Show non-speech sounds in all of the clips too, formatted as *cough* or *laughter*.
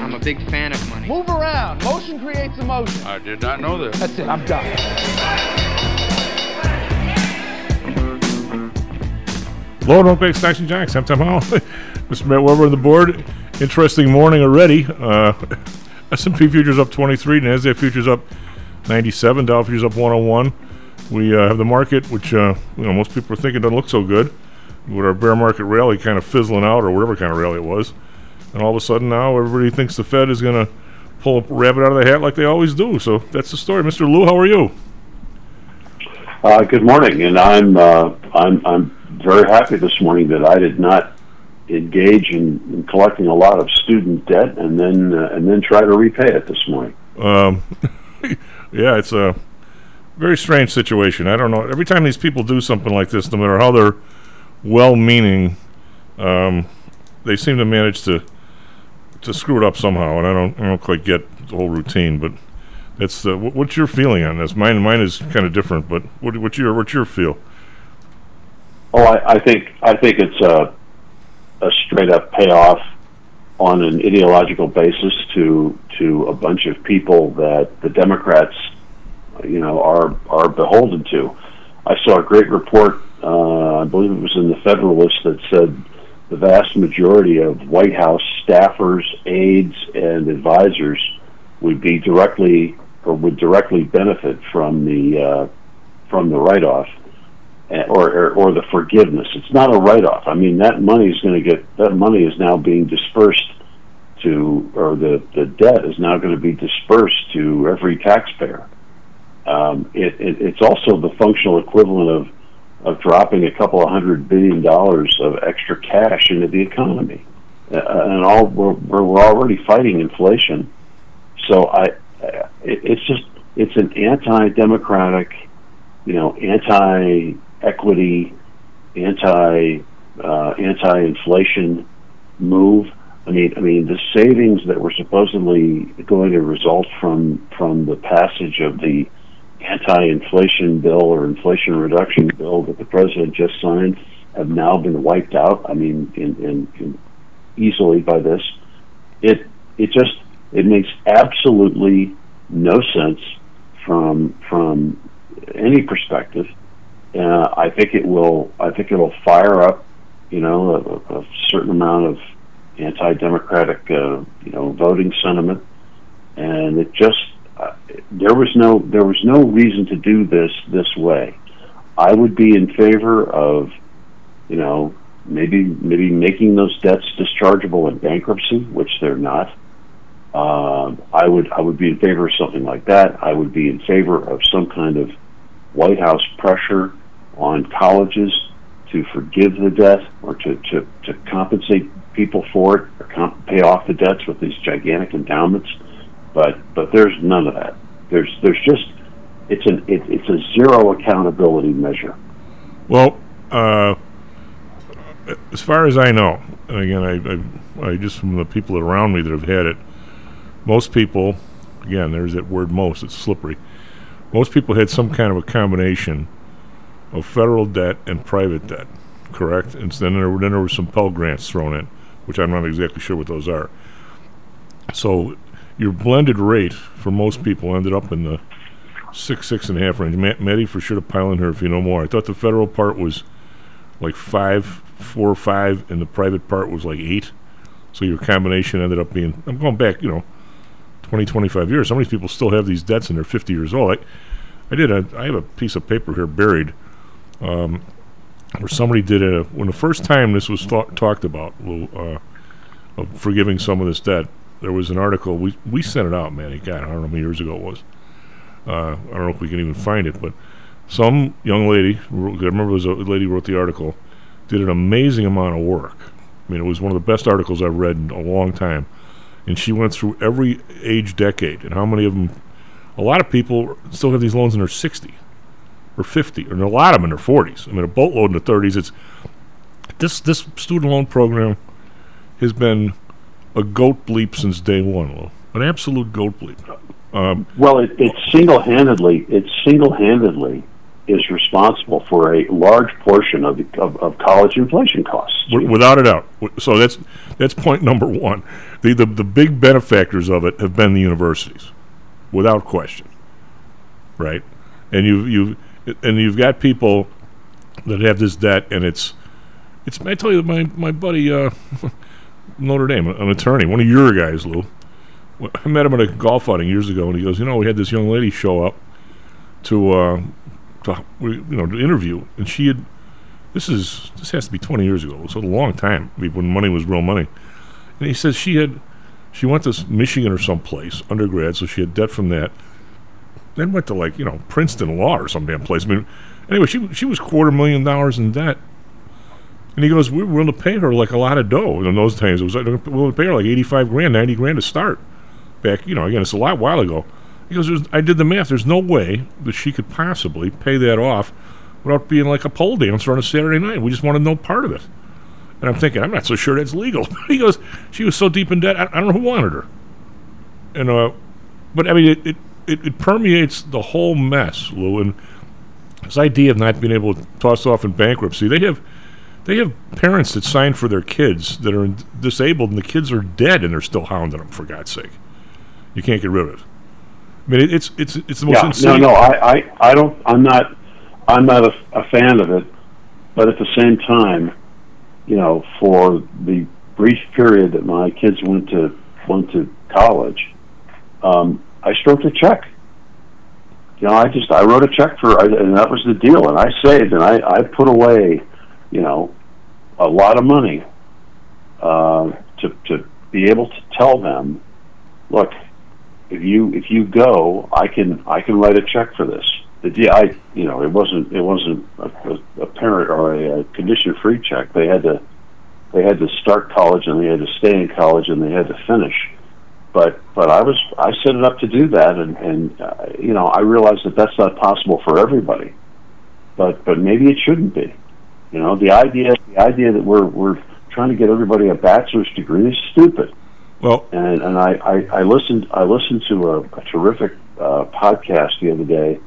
I'm a big fan of money. Move around. Motion creates emotion. I did not know that. That's it. I'm done. Low and Oak Stocks and Jocks. Sometime Hall. Mr. Matt Weber on the board. Interesting morning already. Uh, *laughs* S&P futures up 23. NASDAQ futures up 97. Dow futures up 101. We uh, have the market, which uh, you know most people are thinking doesn't look so good. With our bear market rally kind of fizzling out, or whatever kind of rally it was, and all of a sudden now everybody thinks the Fed is going to pull a rabbit out of the hat like they always do. So that's the story. Mr. Lou, how are you? Uh, good morning, and I'm uh, I'm I'm very happy this morning that I did not engage in, in collecting a lot of student debt and then uh, and then try to repay it this morning. Um, *laughs* yeah, it's a very strange situation. I don't know. Every time these people do something like this, no matter how they're well-meaning, um, they seem to manage to to screw it up somehow. And I don't, I don't quite get the whole routine. But that's uh, wh- what's your feeling on this? Mine, mine is kind of different. But what, what's your, what's your feel? Oh, I, I think I think it's a a straight up payoff on an ideological basis to to a bunch of people that the Democrats, you know, are are beholden to. I saw a great report. Uh, I believe it was in the Federalist that said the vast majority of White House staffers, aides, and advisors would be directly or would directly benefit from the uh, from the write off uh, or, or or the forgiveness. It's not a write off. I mean that money is going to get that money is now being dispersed to or the the debt is now going to be dispersed to every taxpayer. Um, it, it, it's also the functional equivalent of of dropping a couple of hundred billion dollars of extra cash into the economy, uh, and all we're, we're already fighting inflation. So I, it, it's just it's an anti-democratic, you know, anti-equity, anti uh, anti-inflation move. I mean, I mean, the savings that were supposedly going to result from from the passage of the anti-inflation bill or inflation reduction bill that the president just signed have now been wiped out. I mean, in, in, in easily by this. It it just it makes absolutely no sense from from any perspective. Uh, I think it will. I think it'll fire up, you know, a, a certain amount of anti-democratic, uh, you know, voting sentiment, and it just there was no there was no reason to do this this way. I would be in favor of, you know, maybe maybe making those debts dischargeable in bankruptcy, which they're not. Um, I would I would be in favor of something like that. I would be in favor of some kind of White House pressure on colleges to forgive the debt or to, to, to compensate people for it or comp- pay off the debts with these gigantic endowments. But but there's none of that. There's there's just it's an it, it's a zero accountability measure. Well, uh, as far as I know, and again, I, I, I just from the people around me that have had it, most people, again, there's that word most, it's slippery. Most people had some kind of a combination of federal debt and private debt, correct? And then there, then there were some Pell Grants thrown in, which I'm not exactly sure what those are. So your blended rate for most people ended up in the six, six and a half range. Matt, Matty for sure to pile in here if you know more. I thought the federal part was like five, four five, and the private part was like eight. So your combination ended up being, I'm going back, you know, 20, 25 years. Some of these people still have these debts and they're 50 years old. I, I did a, I have a piece of paper here buried um, where somebody did a, when the first time this was thought, talked about, uh, of forgiving some of this debt, there was an article, we, we sent it out, man. God, I don't know how many years ago it was. Uh, I don't know if we can even find it, but some young lady, I remember was a lady who wrote the article, did an amazing amount of work. I mean, it was one of the best articles I've read in a long time. And she went through every age decade and how many of them, A lot of people still have these loans in their 60 or 50, and a lot of them in their 40s. I mean, a boatload in the 30s. It's this this student loan program has been a goat bleep since day one, Lou. An absolute goat bleep. Um, Well, it, it single-handedly, it single-handedly is responsible for a large portion of, of, of college inflation costs. w- without a doubt. So that's that's point number one. The, the the big benefactors of it have been the universities, without question. Right, and you you and you've got people that have this debt, and it's it's. I tell you, my my buddy uh, *laughs* Notre Dame, an attorney, one of your guys, Lou. I met him at a golf outing years ago, and he goes, you know, we had this young lady show up to uh, to you know to interview, and she had this is this has to be 20 years ago. It's a long time when money was real money. And he says she had she went to Michigan or someplace undergrad, so she had debt from that. Then went to like you know Princeton Law or some damn place. I mean, anyway, she she was quarter million dollars in debt. And he goes, we're willing to pay her like a lot of dough. In those times, it was like, we were willing to pay her like 85 grand, 90 grand to start. Back, you know, again, it's a lot while ago. He goes, I did the math. There's no way that she could possibly pay that off without being like a pole dancer on a Saturday night. We just wanted no part of it. And I'm thinking, I'm not so sure that's legal. *laughs* he goes, she was so deep in debt, I, I don't know who wanted her. And uh, but I mean, it, it it it permeates the whole mess, Lou. And this idea of not being able to toss off in bankruptcy, they have they have parents that sign for their kids that are disabled, and the kids are dead, and they're still hounding them. For God's sake, you can't get rid of it. I mean, it's it's it's the most Yeah, no, insane. no, I, I, I don't. I'm not. I'm not a, a fan of it, but at the same time, you know, for the brief period that my kids went to went to college, um, I stroked a check. You know, I just I wrote a check for, and that was the deal. And I saved, and I I put away, you know, a lot of money uh, to to be able to tell them, look, if you if you go, I can I can write a check for this. The DI, you know, it wasn't it wasn't a, a, parent or a, a condition free check. They had to they had to start college and they had to stay in college and they had to finish. But but I was I set it up to do that and and uh, you know I realized that that's not possible for everybody. But but maybe it shouldn't be. You know the idea the idea that we're we're trying to get everybody a bachelor's degree is stupid Well, and and I, I, I listened I listened to a, a terrific uh, podcast the other day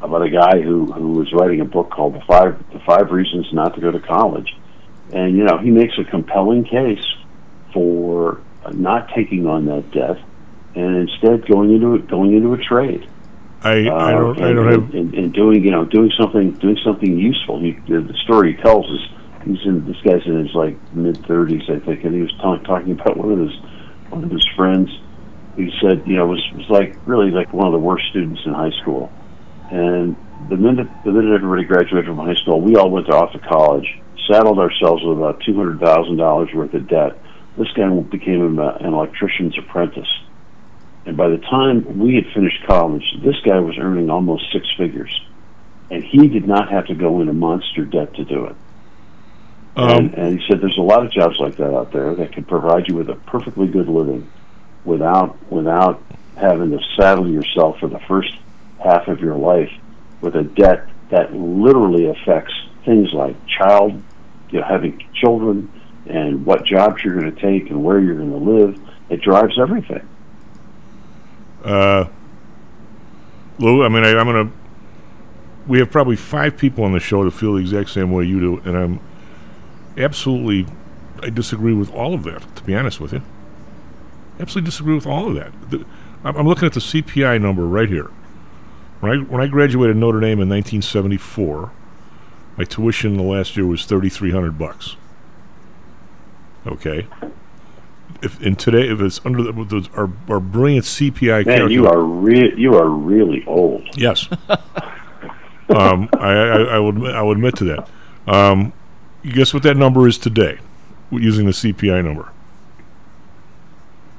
about a guy who, who was writing a book called the five the five reasons not to go to college, and you know he makes a compelling case for uh, not taking on that debt and instead going into going into a trade. I, I Uh, don't I and, don't have and, and doing you know doing something doing something useful. He, the, the story he tells is he's in this guy's in his like mid thirties I think, and he was ta- talking about one of his one of his friends. He said you know was was like really like one of the worst students in high school, and the minute the minute everybody graduated from high school, we all went off to college, saddled ourselves with about two hundred thousand dollars worth of debt. This guy became an, an electrician's apprentice. And by the time we had finished college, this guy was earning almost six figures. And he did not have to go into monster debt to do it. um, and, and he said there's a lot of jobs like that out there that can provide you with a perfectly good living without without having to saddle yourself for the first half of your life with a debt that literally affects things like child, you know, having children and what jobs you're going to take and where you're going to live. It drives everything. Uh, Lou, I mean, I, I'm gonna. We have probably five people on the show that feel the exact same way you do, and I'm absolutely. I disagree with all of that. To be honest with you, absolutely disagree with all of that. The, I'm, I'm looking at the CPI number right here. When I when I graduated Notre Dame in 1974, my tuition the last year was 3,300 bucks. Okay. If in today, if it's under the, those, our our brilliant CPI Man, you are re- you are really old. Yes. *laughs* um, I, I, I would I would admit to that. Um, you guess what that number is today, using the CPI number?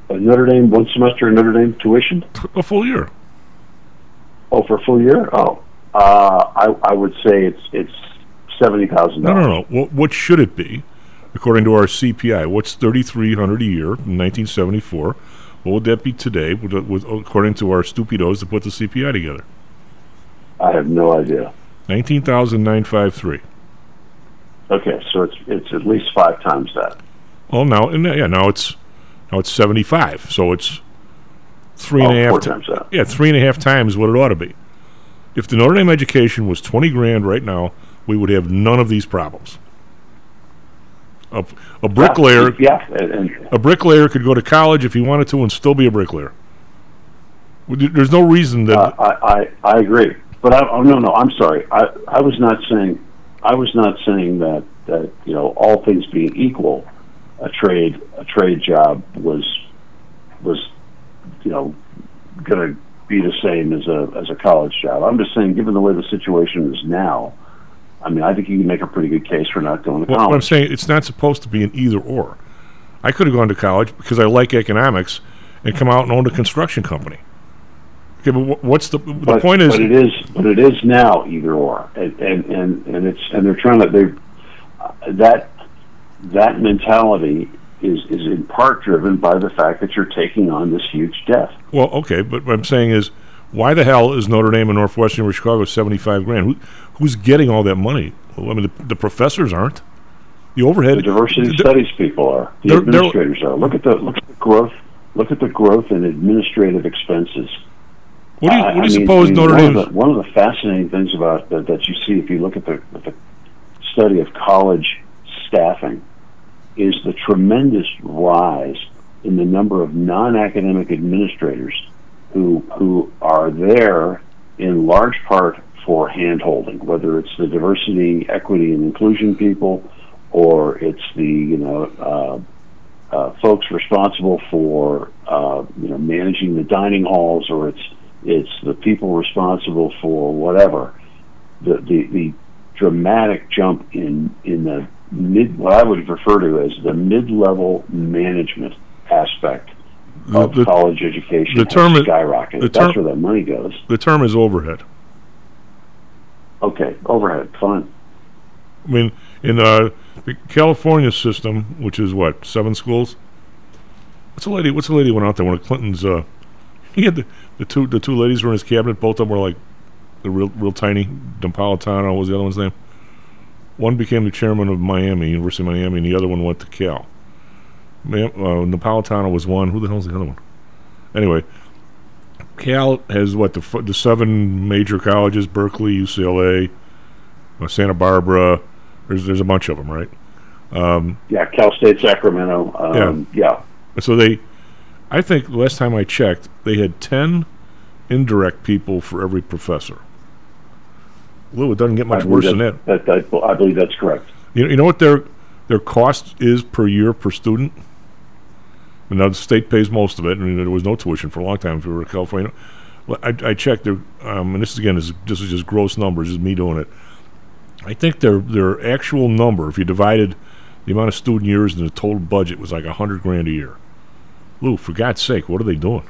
A Notre Dame one semester Notre Dame tuition? A full year. Oh, for a full year? Oh, uh, I I would say it's it's seventy thousand No, no, no. What, what should it be, according to our CPI? What's thirty three hundred a year in nineteen seventy four? What would that be today, with, with, according to our stupidos that put the CPI together? I have no idea. Nineteen thousand nine five three. Okay, so it's it's at least five times that. Well, now and yeah, now it's now it's seventy five. So it's three and Oh, a half four ti- times that. Yeah, three and a half times what it ought to be. If the Notre Dame education was twenty grand right now, we would have none of these problems. A, a bricklayer, Yeah, and a bricklayer could go to college if he wanted to and still be a bricklayer. There's no reason that uh, I, I I agree. But I, oh no no I'm sorry. I I was not saying I was not saying that that you know all things being equal, a trade a trade job was was you know going to be the same as a as a college job. I'm just saying, given the way the situation is now, I mean, I think you can make a pretty good case for not going to college. Well, what I'm saying, it's not supposed to be an either or. I could have gone to college because I like economics and come out and own a construction company. Okay, but what's the the but, point? Is but it is, but it is now either or, and and and, and it's and they're trying to they uh, that that mentality is is in part driven by the fact that you're taking on this huge debt. well, okay, but what I'm saying is, why the hell is Notre Dame and Northwestern or Chicago seventy five grand? Who who's getting all that money? Well, I mean, the, the professors aren't. The overhead. The diversity studies people are, the they're- they're- administrators are. Look at the look at the growth. Look at the growth in administrative expenses. What do you, what do I you mean- suppose I mean, Notre one Dame? Of the, one of the fascinating things about that, that you see if you look at the, at the study of college staffing is the tremendous rise in the number of non-academic administrators who who are there in large part for hand-holding, whether it's the diversity, equity, and inclusion people, or it's the you know uh, uh, folks responsible for uh, you know managing the dining halls, or it's it's the people responsible for whatever. The the, the dramatic jump in in the mid what I would refer to as the mid level management aspect of the- college education the term is- skyrocketed. the That's where that money goes. The term is overhead. Okay, overhead, fine. I mean, in the California system, which is what seven schools. What's the lady? What's the lady went out there? One of Clinton's. Uh, he had the, the two the two ladies were in his cabinet. Both of them were like the real real tiny. Napolitano was the other one's name. One became the chairman of Miami, University of Miami, and the other one went to Cal. Uh, Napolitano was one. Who the hell's the other one? Anyway, Cal has what the the seven major colleges: Berkeley, UCLA, uh, Santa Barbara. There's there's a bunch of them, right? Um, Yeah, Cal State Sacramento. Um, yeah. so they, I think the last time I checked, they had ten indirect people for every professor. Lou, it doesn't get much worse than that. that, that, that. I believe that's correct. You know, you know what their their cost is per year per student. And now the state pays most of it, and there was no tuition for a long time if you were in California. I, I checked um, and this again is this is just gross numbers. This is me doing it. I think their their actual number, if you divided the amount of student years and the total budget, was like a hundred grand a year. Lou, for God's sake, what are they doing?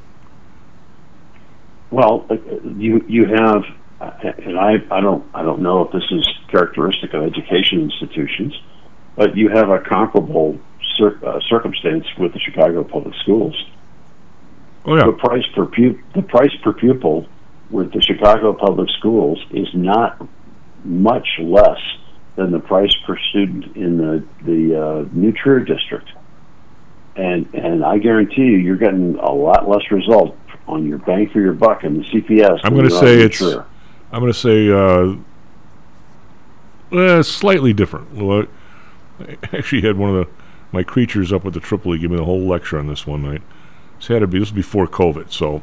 Well, uh, you you have, and I I don't I don't know if this is characteristic of education institutions, but you have a comparable cir- uh, circumstance with the Chicago Public Schools. Oh yeah, The price per pu- the price per pupil with the Chicago Public Schools is not much less than the price per student in the the uh, New Trier district. And and I guarantee you, you're getting a lot less result on your bang for your buck in the CPS. I'm going to say it's. I'm going to say uh, uh, slightly different. Well, I actually had one of the my creatures up at the Tripoli give me a whole lecture on this one night. This had to be this was before COVID, so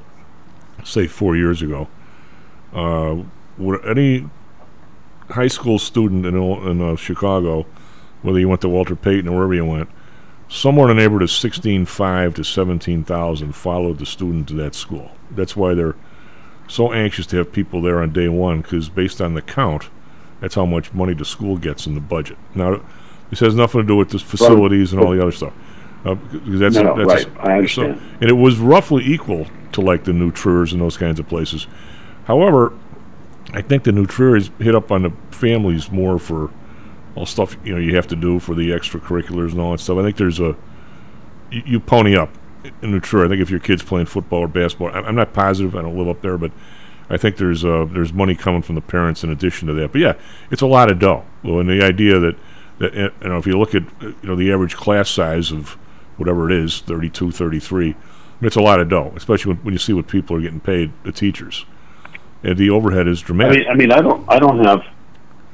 say four years ago. Uh, would any high school student in in uh, Chicago, whether you went to Walter Payton or wherever you went, somewhere in the neighborhood of sixteen five to seventeen thousand followed the student to that school. That's why they're so anxious to have people there on day one because based on the count, that's how much money the school gets in the budget. Now, this has nothing to do with the facilities and all the other stuff. Uh, that's, No, no, that's right. I understand. So, and it was roughly equal to like the New Triers and those kinds of places. However, I think the New Triers hit up on the families more for all stuff you know you have to do for the extracurriculars and all that stuff. I think there's a you, you pony up in New Trier. I think if your kid's playing football or basketball, I'm, I'm not positive. I don't live up there, but I think there's uh, there's money coming from the parents in addition to that. But yeah, it's a lot of dough. Well, and the idea that you know if you look at uh, you know the average class size of whatever it is, 32, 33, I mean, it's a lot of dough, especially when, when you see what people are getting paid, the teachers, and the overhead is I dramatic. mean, I mean, I don't, I don't have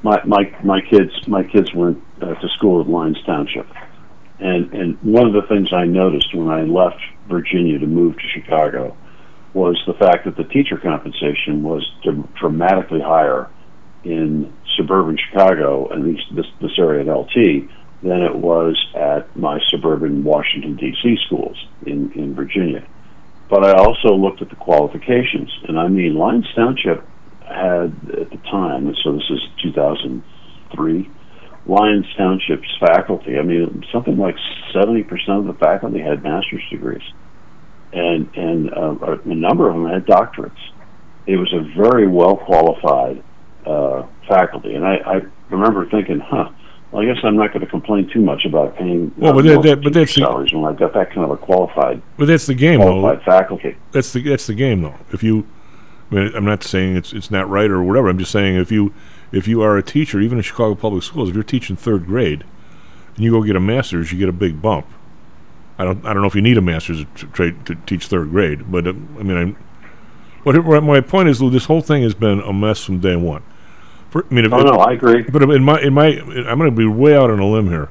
my my my kids. My kids went uh, to school at Lyons Township, and and one of the things I noticed when I left Virginia to move to Chicago was the fact that the teacher compensation was dr- dramatically higher in suburban Chicago, at least this this area at LT, than it was at my suburban Washington D.C. schools in in Virginia. But I also looked at the qualifications, and I mean, Lyons Township had at the time, so this is 2003, Lyons Township's faculty. I mean, something like 70% of the faculty had master's degrees, and and uh, a number of them had doctorates. It was a very well qualified uh, faculty, and I, I remember thinking, huh. Well, I guess I'm not going to complain too much about paying Well, uh, but that- that- but that's the- when I've got that kind of a qualified but that's the game, though. qualified faculty. that's the that's the game though. If you, I mean, I'm not saying it's it's not right or whatever. I'm just saying if you if you are a teacher, even in Chicago public schools, if you're teaching third grade, and you go get a master's, you get a big bump. I don't I don't know if you need a master's to, tra- to teach third grade, but uh, I mean, I'm. What it- what my point is, Lou, this whole thing has been a mess from day one. For, I mean, if Oh no, I agree. but in my in my I'm going to be way out on a limb here,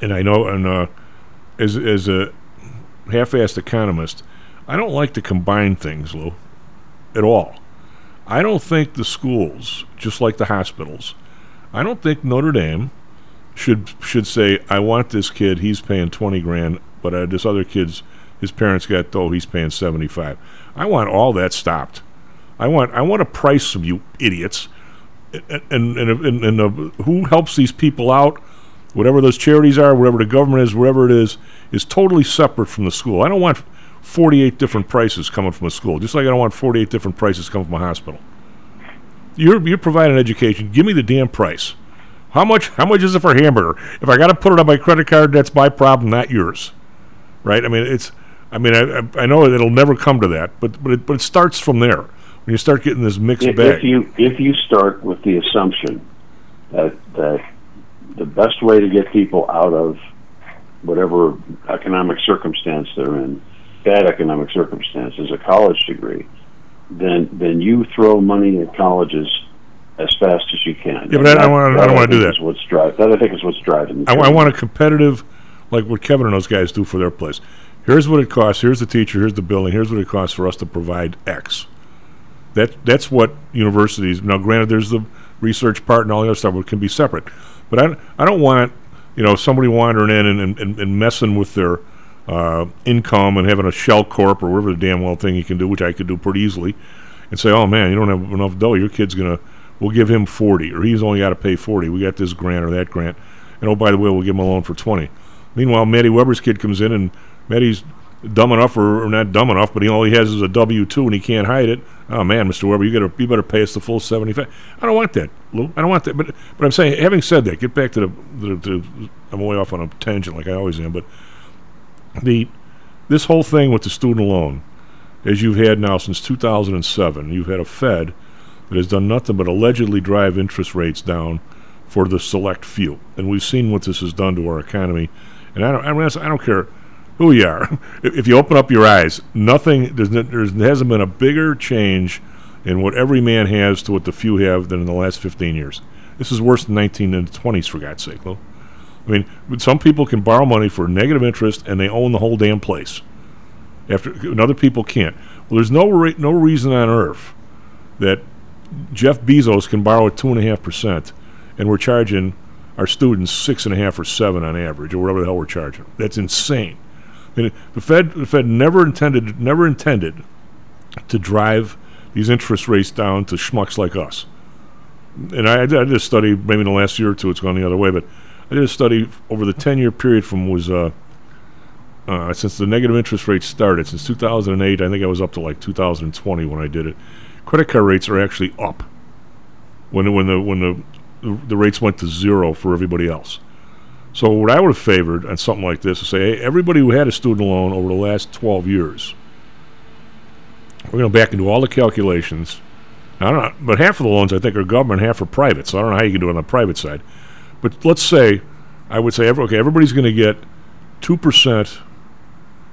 and I know and uh, as as a half-assed economist, I don't like to combine things, Lou, at all. I don't think the schools, just like the hospitals, I don't think Notre Dame should should say, "I want this kid. He's paying twenty grand, but uh, this other kid's his parents got though he's paying seventy five. I want all that stopped. I want I want a price from you idiots and and and, and, uh, who helps these people out, whatever those charities are, whatever the government is, wherever it is, is totally separate from the school. I don't want 48 different prices coming from a school, just like I don't want 48 different prices coming from a hospital. You're you're providing education. Give me the damn price. How much? How much is it for a hamburger? If I got to put it on my credit card, that's my problem, not yours. Right? I mean, it's. I mean, I- I know it'll never come to that, but but it, but it starts from there. You start getting this mixed if, bag. if you if you start with the assumption that that the best way to get people out of whatever economic circumstance they're in, bad economic circumstance, is a college degree, then then you throw money at colleges as fast as you can. Yeah, but I don't that- wanna- I don't wanna do think that. Is what's drive, that I think is what's driving. I, I want a competitive, like what Kevin and those guys do for their place. Here's what it costs. Here's the teacher. Here's the building. Here's what it costs for us to provide X. That that's what universities. Now, granted, there's the research part and all the other stuff, which can be separate. But I, I don't want you know somebody wandering in and, and, and messing with their uh, income and having a shell corp or whatever the damn well thing you can do, which I could do pretty easily, and say, oh man, you don't have enough dough. Your kid's gonna, we'll give him forty, or he's only got to pay forty. We got this grant or that grant, and oh by the way, we'll give him a loan for twenty. Meanwhile, Maddie Weber's kid comes in and Maddie's dumb enough or, or not dumb enough, but he all he has is a W two and he can't hide it. Oh man, Mr. Weber, you gotta you better pay us the full seventy five. I don't want that, Lou. I don't want that. But but I'm saying, having said that, get back to the, the, the I'm way off on a tangent like I always am. But the this whole thing with the student loan, as you've had now since 2007, you've had a Fed that has done nothing but allegedly drive interest rates down for the select few, and we've seen what this has done to our economy. And I don't, I don't care who you are. if you open up your eyes, nothing. There's, there's there hasn't been a bigger change in what every man has to what the few have than in the last 15 years. This is worse than 19 and 20s, for God's sake, Lou. I mean, some people can borrow money for negative interest and they own the whole damn place. After and other people can't. Well, there's no re- no reason on earth that Jeff Bezos can borrow at two and a half percent, and we're charging our students six and a half or seven on average, or whatever the hell we're charging. That's insane. I mean, the Fed the Fed never intended never intended to drive these interest rates down to schmucks like us. And I, I did a study maybe in the last year or two. It's gone the other way, but I did a study over the ten year period from was uh, uh, since the negative interest rates started since 2008. I think I was up to like 2020 when I did it. Credit card rates are actually up when when the when the the rates went to zero for everybody else. So what I would have favored on something like this is say, hey, everybody who had a student loan over the last 12 years, we're going to back into all the calculations. I don't know, but half of the loans I think are government, half are private. So I don't know how you can do it on the private side. But let's say, I would say, every, okay, everybody's going to get two percent.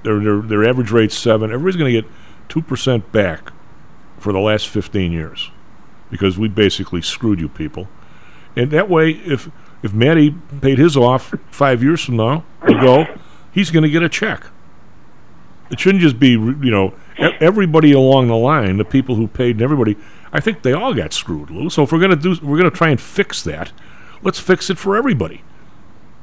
Their, their their average rate's seven. Everybody's going to get two percent back for the last 15 years because we basically screwed you people. And that way, if if Matty paid his off five years from now ago, he's going to get a check. It shouldn't just be you know everybody along the line, the people who paid and everybody. I think they all got screwed, Lou. So if we're going to do, we're going to try and fix that. Let's fix it for everybody,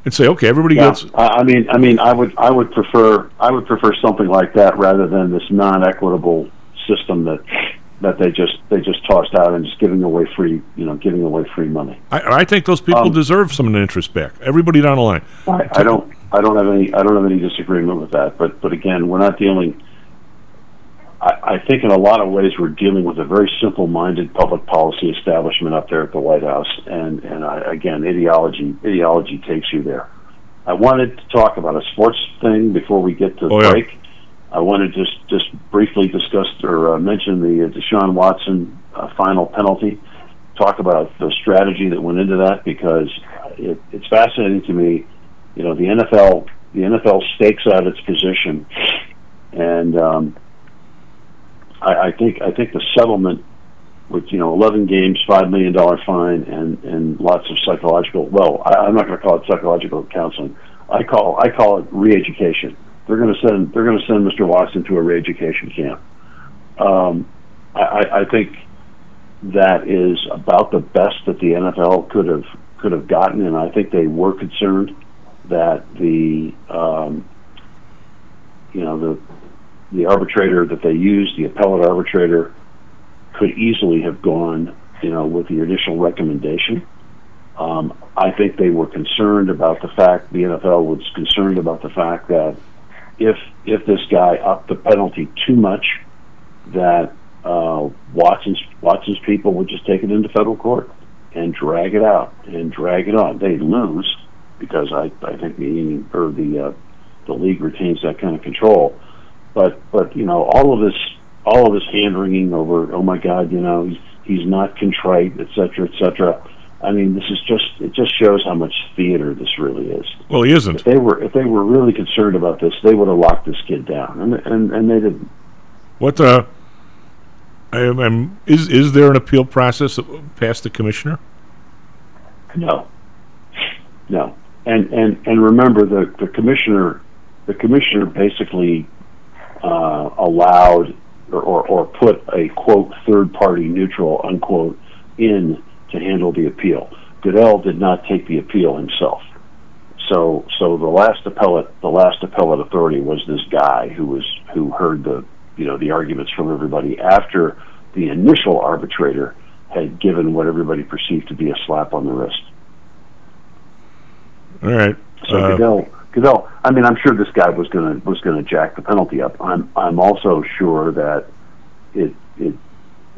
and say, okay, everybody Yeah, gets. I I mean, I mean, I would, I would prefer, I would prefer something like that rather than this non-equitable system that that they just they just tossed out and just giving away free, you know, giving away free money. I, I think those people Um, deserve some of the interest back. Everybody down the line. I, I don't, I don't have any, I don't have any disagreement with that. But, but again, we're not dealing. I, I think in a lot of ways we're dealing with a very simple-minded public policy establishment up there at the White House, and and I, again, ideology, ideology takes you there. I wanted to talk about a sports thing before we get to Oh, yeah. I wanted to just just briefly discuss or uh, mention the uh, Deshaun Watson uh, final penalty. Talk about the strategy that went into that because it, it's fascinating to me. You know, the NFL the NFL stakes out its position, and um, I, I think I think the settlement with you know 11 games, five million dollar fine, and and lots of psychological. Well, I, I'm not going to call it psychological counseling. I call I call it re-education. They're going to send they're going to send Mr. Watson to a re-education camp. Um, I, I, think that is about the best that the NFL could have could have gotten, and I think they were concerned that the um, you know the the arbitrator that they used, the appellate arbitrator, could easily have gone, you know, with the initial recommendation. Um, I think they were concerned about the fact the NFL was concerned about the fact that if if this guy upped the penalty too much, that uh, Watson's Watson's people would just take it into federal court and drag it out and drag it on. They'd lose because I, I think the union or the uh, the league retains that kind of control. But but you know all of this all of this hand wringing over oh my God you know he's, he's not contrite et cetera et cetera. I mean this is just it just shows how much theater this really is. Well, he isn't. If they were if they were really concerned about this, they would have locked this kid down, and and, and they didn't. What uh, I am, I'm, is is there an appeal process past the commissioner? No, no, and and and remember the the commissioner, the commissioner basically uh, allowed or, or or put a quote third party neutral unquote in to handle the appeal. Goodell did not take the appeal himself. So so the last appellate the last appellate authority was this guy who was who heard the you know the arguments from everybody after the initial arbitrator had given what everybody perceived to be a slap on the wrist. All right. So Uh, Goodell, Goodell. I mean, I'm sure this guy was gonna was gonna jack the penalty up. I'm I'm also sure that it it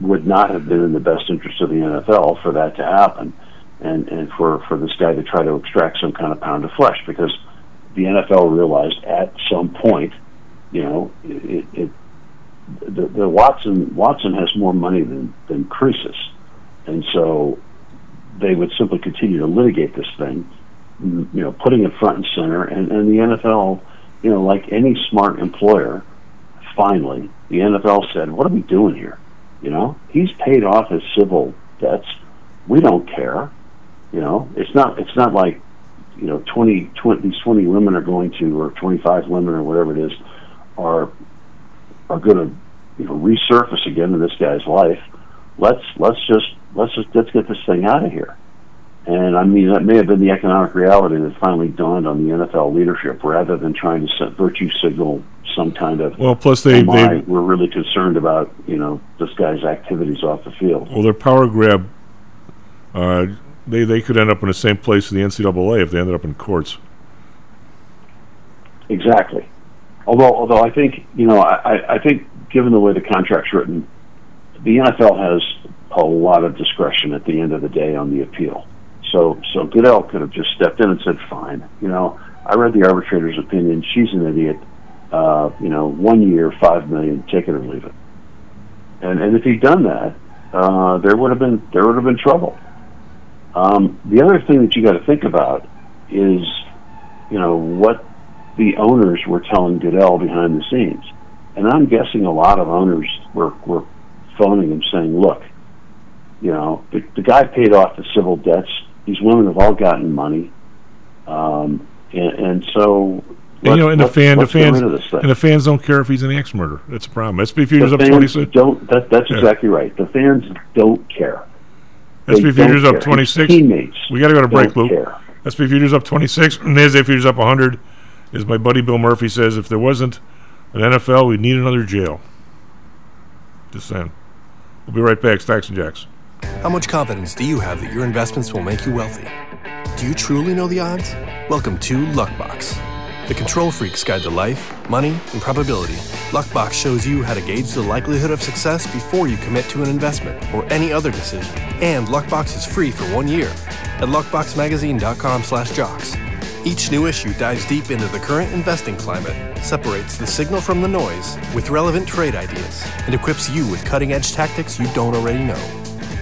would not have been in the best interest of the NFL for that to happen, and and for for this guy to try to extract some kind of pound of flesh because the NFL realized at some point, you know, it, it the, the Watson Watson has more money than than Croesus, and so they would simply continue to litigate this thing, you know, putting it front and center. And, and the NFL, you know, like any smart employer, finally the NFL said, "What are we doing here? You know, he's paid off his civil debts. We don't care. You know, it's not it's not like." You know, 20, 20, these twenty women are going to, or twenty-five women, or whatever it is, are are going to you know resurface again in this guy's life. Let's let's just let's just let's get this thing out of here. And I mean that may have been the economic reality that finally dawned on the NFL leadership, rather than trying to virtue signal some kind of well, plus they, they we're really concerned about you know this guy's activities off the field. well their power grab. Uh, they they could end up in the same place as the NCAA if they ended up in courts. Exactly. Although, although I think you know, I- I think given the way the contract's written, the NFL has a lot of discretion at the end of the day on the appeal. So so Goodell could have just stepped in and said, "Fine, you know, I read the arbitrator's opinion. She's an idiot. Uh, you know, one year, five million, take it or leave it." And and if he'd done that, uh, there would have been there would have been trouble. Um, the other thing that you got to think about is, you know, what the owners were telling Goodell behind the scenes, and I'm guessing a lot of owners were were phoning him saying, "Look, you know, the, the guy paid off the civil debts. These women have all gotten money, um, and, and so." And, you know, and the fan, the fans, rid of this thing. and the fans don't care if he's an axe murderer. That's a problem. SP futures up twenty six. don't. That, that's Yeah. exactly right. The fans don't care. SP futures up care. twenty His. Teammates. We got to go to break, Luke. care. SP futures up twenty six. Nasdaq futures up hundred. As my buddy Bill Murphy says, if there wasn't an NFL, we'd need another jail. Just saying. We'll be right back. Stocks and Jocks. How much confidence do you have that your investments will make you wealthy? Do you truly know the odds? Welcome to Luckbox, the control freak's guide to life, money, and probability. Luckbox shows you how to gauge the likelihood of success before you commit to an investment or any other decision. And Luckbox is free for one year at luckboxmagazine.com/jocks. Each new issue dives deep into the current investing climate, separates the signal from the noise with relevant trade ideas, and equips you with cutting-edge tactics you don't already know.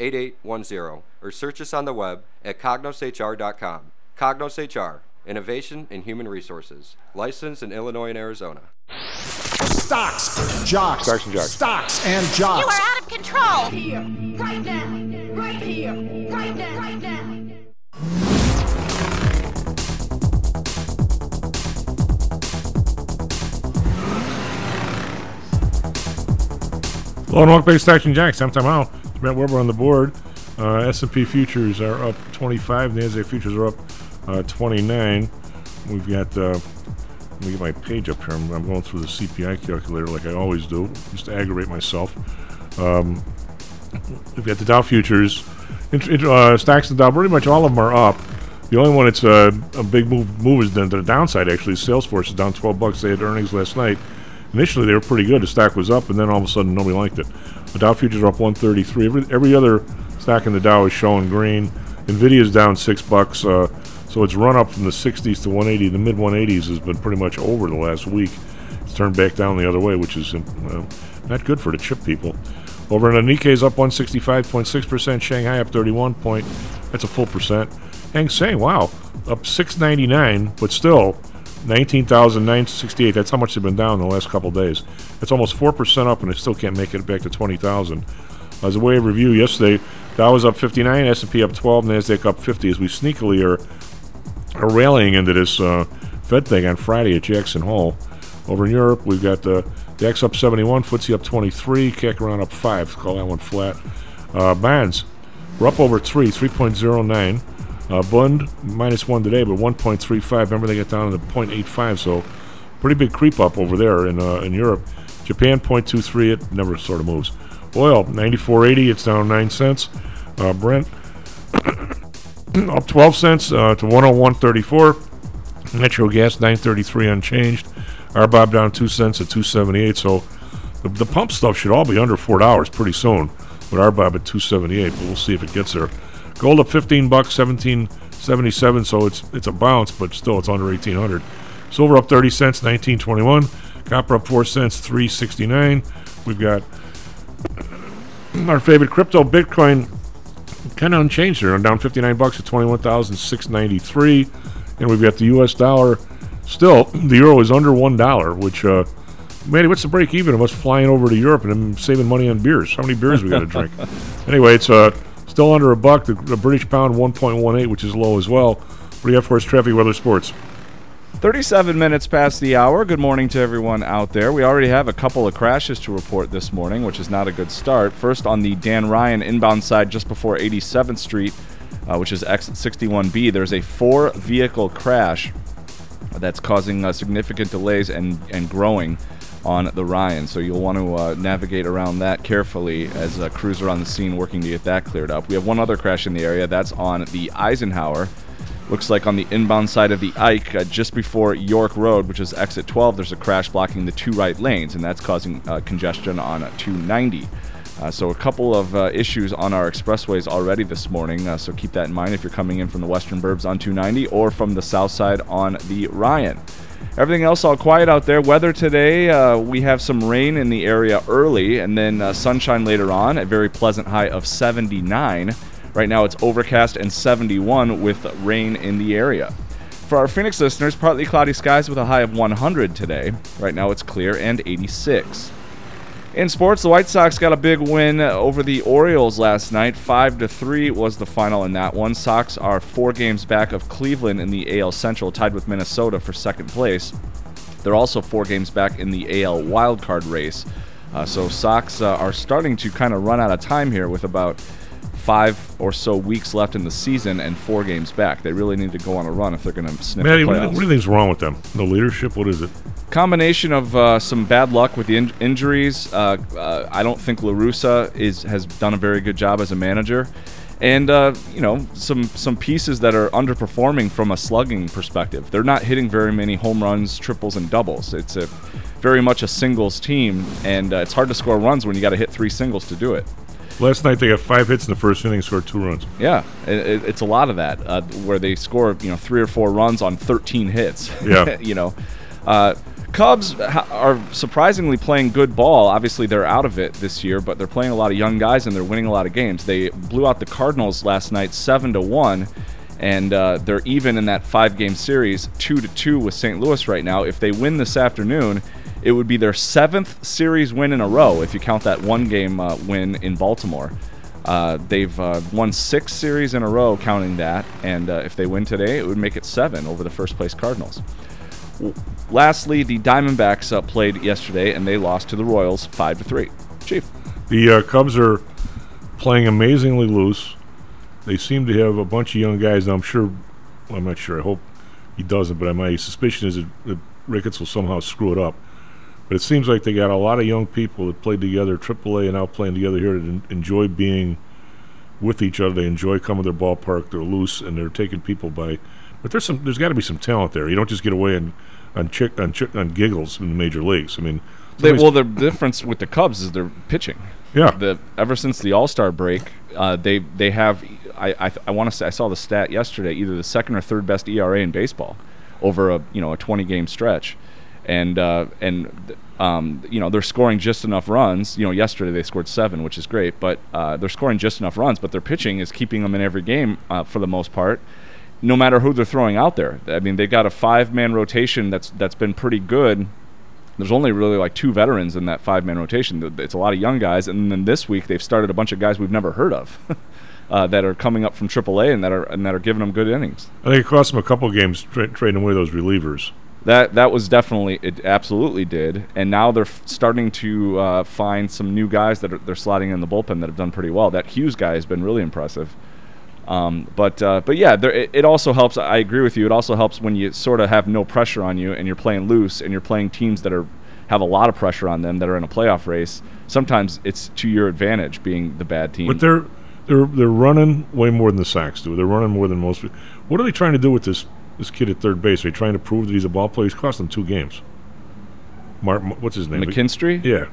8810 or search us on the web at cognoshr.com. Cognos HR, Innovation in Human Resources, licensed in Illinois and Arizona. Stocks, jocks, Stocks and jocks. stocks and jocks. You are out of control. Here, right now, right here, right now, right now. Hello and welcome back to Stocks and Jocks. Time time out. Brent Weber on the board. Uh, S&P futures are up 25. Nasdaq futures are up uh, 29. We've got. Uh, let me get my page up here. I'm, I'm going through the CPI calculator like I always do, just to aggravate myself. Um, we've got the Dow futures. Int- int- uh, stocks and Dow, pretty much all of them are up. The only one that's uh, a big move, move is then to the downside. Actually, Salesforce is down 12 bucks. They had earnings last night. Initially, they were pretty good. The stock was up, and then all of a sudden, nobody liked it. The Dow futures are up 133. Every every other stock in the Dow is showing green. Nvidia is down six bucks. Uh, so it's run up from the 60s to 180. The mid 180s has been pretty much over the last week. It's turned back down the other way, which is uh, not good for the chip people. Over in the Nikkei's up 165.6%. Shanghai up 31 point. That's a full percent. Hang Seng, wow, up 699, but still 19,968. That's how much they've been down in the last couple days. That's almost 4% up, and they still can't make it back to 20,000. As a way of review, yesterday, Dow was up 59, S&P up 12, NASDAQ up 50, as we sneakily are, are rallying into this uh, Fed thing on Friday at Jackson Hole. Over in Europe, we've got the DAX up 71, FTSE up 23, CAC around up 5. Call that one flat. Uh, bonds, we're up over 3, 3.09. Uh, Bund minus 1 today, but 1.35. Remember, they got down to 0.85, so pretty big creep up over there in, uh, in Europe. Japan 0.23, it never sort of moves. Oil 94.80, it's down 9 cents. Uh, Brent *coughs* up 12 cents uh, to 101.34. Natural gas 9.33 unchanged. RBOB down 2 cents at 278. So The, the pump stuff should all be under four dollars pretty soon. With RBOB at two seventy eight, but we'll see if it gets there. Gold up fifteen bucks, seventeen seventy seven. So it's it's a bounce, but still it's under eighteen hundred. Silver up thirty cents, nineteen twenty one. Copper up four cents, three sixty nine. We've got *clears throat* our favorite crypto, Bitcoin, kind of unchanged here. Down 59 bucks at 21,693. And we've got the U.S. dollar. Still, the euro is under one dollar, which, uh, Manny, what's the break even of us flying over to Europe and saving money on beers? How many beers we got to drink? *laughs* Anyway, it's uh, still under a buck. The, the British pound 1.18, which is low as well. What do you have for us, weather, sports? 37 minutes past the hour. Good morning to everyone out there. We already have a couple of crashes to report this morning, which is not a good start. First, on the Dan Ryan inbound side, just before 87th Street, uh, which is exit 61B, there's a four vehicle crash that's causing uh, significant delays and, and growing on the Ryan. So you'll want to uh, navigate around that carefully as crews are on the scene working to get that cleared up. We have one other crash in the area. That's on the Eisenhower. Looks like on the inbound side of the Ike, uh, just before York Road, which is exit 12, there's a crash blocking the two right lanes, and that's causing uh, congestion on 290. Uh, so a couple of uh, issues on our expressways already this morning. Uh, so keep that in mind if you're coming in from the western burbs on 290 or from the south side on the Ryan. Everything else all quiet out there. Weather today, uh, we have some rain in the area early, and then uh, sunshine later on. A very pleasant high of 79. Right now it's overcast and 71 with rain in the area. For our Phoenix listeners, partly cloudy skies with a high of 100 today. Right now it's clear and 86. In sports, the White Sox got a big win over the Orioles last night. 5 to 3 was the final in that one. Sox are 4 games back of Cleveland in the AL Central, tied with Minnesota for second place. They're also 4 games back in the AL wildcard race. Uh, so Sox uh, are starting to kind of run out of time here with about five or so weeks left in the season and four games back. They really need to go on a run if they're going to sniff Maddie, the what, do playoffs. you- what do you think's wrong with them? The leadership? What is it? Combination of uh, some bad luck with the in- injuries. Uh, uh, I don't think La Russa is has done a very good job as a manager, and uh, you know some some pieces that are underperforming from a slugging perspective. They're not hitting very many home runs, triples, and doubles. It's a very much a singles team, and uh, it's hard to score runs when you got to hit three singles to do it. Last night they got five hits in the first inning, scored two runs. Yeah, it, it- it's a lot of that uh, where they score you know three or four runs on 13 hits. Yeah. *laughs* you know, uh, Cubs ha- are surprisingly playing good ball. Obviously, they're out of it this year, but they're playing a lot of young guys and they're winning a lot of games. They blew out the Cardinals last night, seven to one. And uh, they're even in that five-game series, two to two with St. Louis right now. If they win this afternoon, it would be their seventh series win in a row if you count that one-game uh, win in Baltimore. Uh, they've uh, won six series in a row, counting that, and uh, if they win today, it would make it seven over the first place Cardinals. W- Lastly, the Diamondbacks uh, played yesterday, and they lost to the Royals five to three. Chief, The uh, Cubs are playing amazingly loose. They seem to have a bunch of young guys. I'm sure, well, I'm not sure. I hope he doesn't, but my suspicion is that, that Ricketts will somehow screw it up. But it seems like they got a lot of young people that played together, AAA, and now playing together here to enjoy being with each other. They enjoy coming to their ballpark. They're loose and they're taking people by. But there's some. There's got to be some talent there. You don't just get away on on chick on, chick, on giggles in the major leagues. I mean, they, well, the difference with the Cubs is their pitching. Yeah. The ever since the All Star break, uh, they they have. I I, I want to say I saw the stat yesterday. Either the second or third best ERA in baseball over a you know a 20 game stretch, and uh, and um, you know they're scoring just enough runs. You know yesterday they scored seven, which is great, but uh, they're scoring just enough runs. But their pitching is keeping them in every game uh, for the most part. No matter who they're throwing out there, I mean they've got a five man rotation that's that's been pretty good there's only really like two veterans in that five man rotation. It's a lot of young guys, and then this week they've started a bunch of guys we've never heard of *laughs* uh, that are coming up from AAA and that are and that are giving them good innings. I think it cost them a couple games tra- trading away those relievers. That that was definitely it. Absolutely did, and now they're f- starting to uh, find some new guys that are, they're slotting in the bullpen that have done pretty well. That Hughes guy has been really impressive. Um, but uh, but yeah, there, it, it also helps. I agree with you. It also helps when you sort of have no pressure on you and you're playing loose and you're playing teams that are have a lot of pressure on them that are in a playoff race. Sometimes it's to your advantage being the bad team. But they're they're they're running way more than the Sox do. They're running more than most. What are they trying to do with this this kid at third base? Are they trying to prove that he's a ball player? He's cost them two games. Mark, what's his name? McKinstry? Yeah.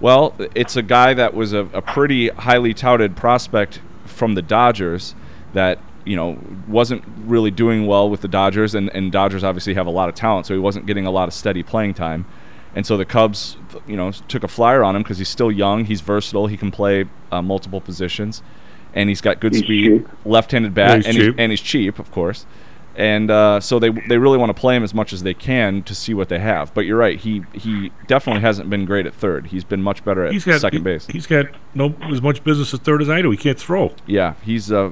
Well, it's a guy that was a, a pretty highly touted prospect from the Dodgers that you know wasn't really doing well with the Dodgers, and, and Dodgers obviously have a lot of talent, so he wasn't getting a lot of steady playing time. And so the Cubs, you know, took a flyer on him because he's still young, he's versatile, he can play uh, multiple positions, and he's got good He's speed, cheap. left-handed bat, Yeah, he's and, he's, and he's cheap, of course. And uh, so they they really want to play him as much as they can to see what they have. But you're right, he he definitely hasn't been great at third. He's been much better at got second he- base. He's got no as much business at third as I do. He can't throw. Yeah, he's uh,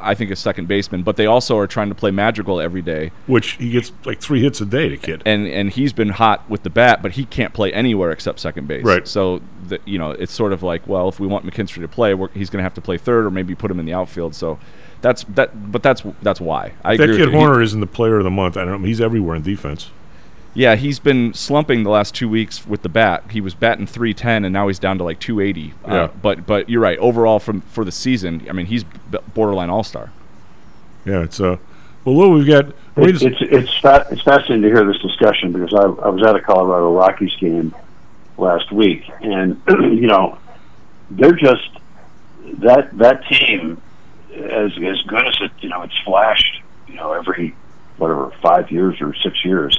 I think a second baseman. But they also are trying to play magical every day, Which he gets like three hits a day. The kid. and and he's been hot with the bat, but he can't play anywhere except second base. Right. So the, you know, it's sort of like, well, if we want McKinstry to play, we're, he's going to have to play third, or maybe put him in the outfield. So that's that. But that's that's why I that agree. kid with you. He- isn't the player of the month. I don't know. He's everywhere in defense. Yeah, he's been slumping the last two weeks with the bat. He was batting 310, and now he's down to like 280. Yeah. Uh, but but you're right. Overall, from for the season, I mean, he's b- borderline all star. Yeah, it's uh. Well, Lou, we've got. It's it's it's, fa- it's fascinating to hear this discussion because I, I was at a Colorado Rockies game last week, and *clears throat* you know they're just that that team as as good as it you know it's flashed you know every whatever five years or six years.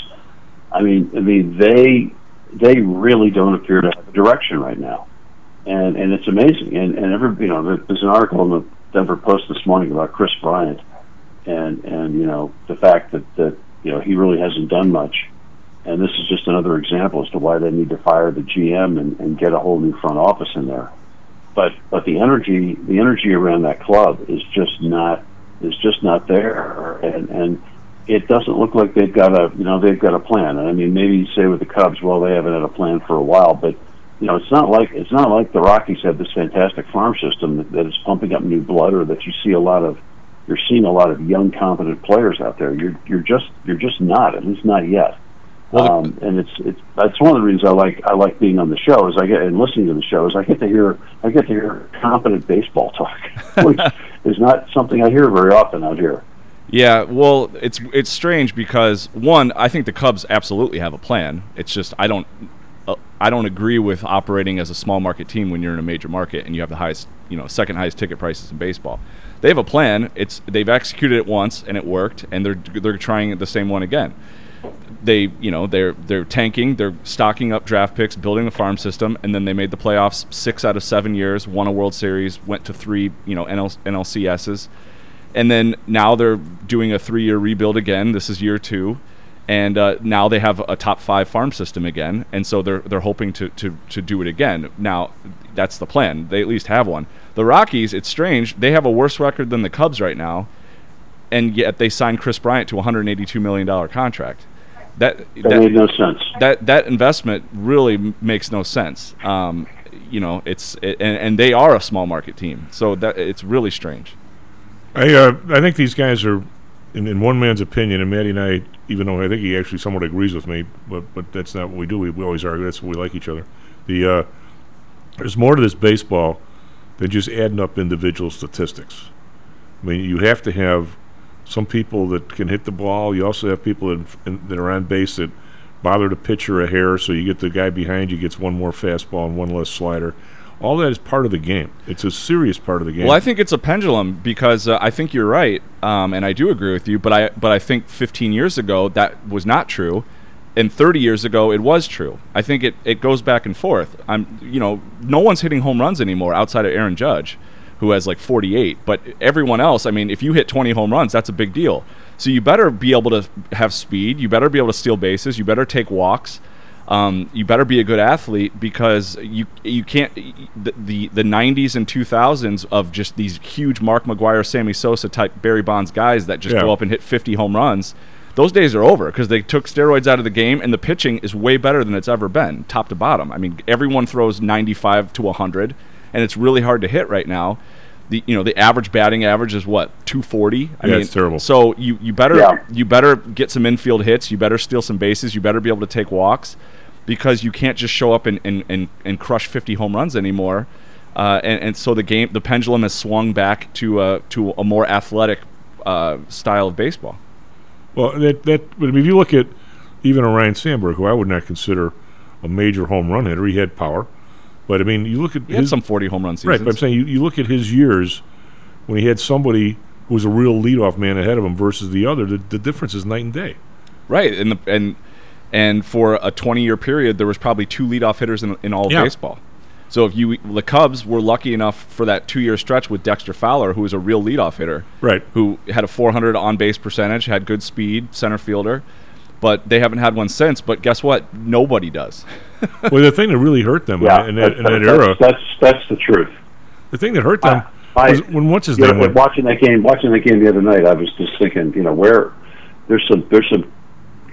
I mean, I mean they they really don't appear to have a direction right now, and and it's amazing. And and every you know there's an article in the Denver Post this morning about Kris Bryant, and and you know the fact that that you know he really hasn't done much, and this is just another example as to why they need to fire the GM and, and get a whole new front office in there. But but the energy the energy around that club is just not is just not there, and and it doesn't look like they've got a you know they've got a plan. And I mean maybe you say with the Cubs, well they haven't had a plan for a while, but you know it's not like it's not like the Rockies have this fantastic farm system that, that is pumping up new blood, or that you see a lot of you're seeing a lot of young competent players out there. You're you're just you're just not at least not yet. Um, and it's it's that's one of the reasons I like I like being on the show is I get and listening to the show is I get to hear I get to hear competent baseball talk, *laughs* which *laughs* is not something I hear very often out here. Yeah, well, it's it's strange because one, I think the Cubs absolutely have a plan. It's just I don't uh, I don't agree with operating as a small market team when you're in a major market and you have the highest, you know, second highest ticket prices in baseball. They have a plan. It's they've executed it once and it worked, and they're they're trying the same one again. They, you know, they're they're tanking, they're stocking up draft picks, building a farm system, and then they made the playoffs six out of seven years, won a World Series, went to three, you know, NL, NLCSs and then now they're doing a three-year rebuild again. This is year two, and uh, now they have a top five farm system again, and so they're they're hoping to to to do it again. Now, that's the plan. They at least have one. The Rockies, it's strange. They have a worse record than the Cubs right now, and yet they signed Kris Bryant to a 182 million dollar contract. That That made no sense. That that investment really makes no sense. Um, you know, it's it, and, and they are a small market team, so that it's really strange. I uh, I think these guys are, in, in one man's opinion, and Maddie and I, even though I think he actually somewhat agrees with me, but but that's not what we do. We, we always argue. That's what we like each other. The uh, there's more to this baseball than just adding up individual statistics. I mean, you have to have some people that can hit the ball. You also have people that, in, that are on base that bother the pitcher a hair, so you get the guy behind you gets one more fastball and one less slider. All that is part of the game. It's a serious part of the game. Well, I think it's a pendulum because uh, I think you're right, um, and I do agree with you. But I but I think 15 years ago that was not true, and 30 years ago it was true. I think it, it goes back and forth. I'm you know no one's hitting home runs anymore outside of Aaron Judge, who has like 48. But everyone else, I mean, if you hit 20 home runs, that's a big deal. So you better be able to have speed. You better be able to steal bases. You better take walks. Um, you better be a good athlete because you you can't the, the the 90s and 2000s of just these huge Mark McGwire, Sammy Sosa type Barry Bonds guys that just Yeah. go up and hit 50 home runs. Those days are over because they took steroids out of the game and the pitching is way better than it's ever been, top to bottom. I mean, everyone throws 95 to 100, and it's really hard to hit right now. The you know the average batting average is what 240. I Yeah, mean, it's terrible. So you you better Yeah. you better get some infield hits. You better steal some bases. You better be able to take walks because you can't just show up and, and, and, and crush 50 home runs anymore. Uh, and, and so the game, the pendulum has swung back to a, to a more athletic uh, style of baseball. Well, that that but if you look at even a Ryne Sandberg, who I would not consider a major home run hitter, he had power. But I mean, you look at He had his some 40 home run seasons. Right, but I'm saying you, you look at his years when he had somebody who was a real leadoff man ahead of him versus the other. The, the difference is night and day. Right, and the, and and for a 20 year period, there was probably two leadoff hitters in, in all of Yeah. baseball. So if you the Cubs were lucky enough for that two year stretch with Dexter Fowler, who was a real leadoff hitter, Right. who had a 400 on base percentage, had good speed, center fielder, but they haven't had one since. But guess what? Nobody does. *laughs* well, the thing that really hurt them Yeah, in, that, in that that's, era, That's that's the truth. the thing that hurt them I- was when what's his you know, name watching that game, watching that game the other night, I was just thinking, you know, where there's some there's some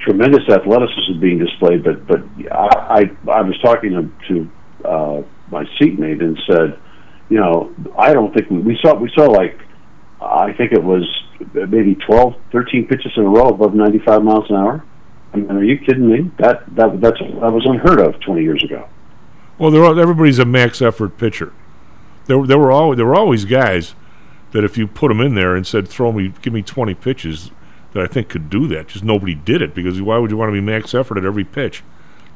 tremendous athleticism being displayed, but but I I, I was talking to, to uh, my seatmate and said, you know, I don't think we, we saw we saw like I think it was maybe 12, 13 pitches in a row above 95 miles an hour. I mean, are you kidding me? That that that's that was unheard of 20 years ago. Well, they're all, everybody's a max effort pitcher. There, were- there were always there were always guys that if you put them in there and said, "Throw me, give me 20 pitches," that I think could do that. Just nobody did it because why would you want to be max effort at every pitch?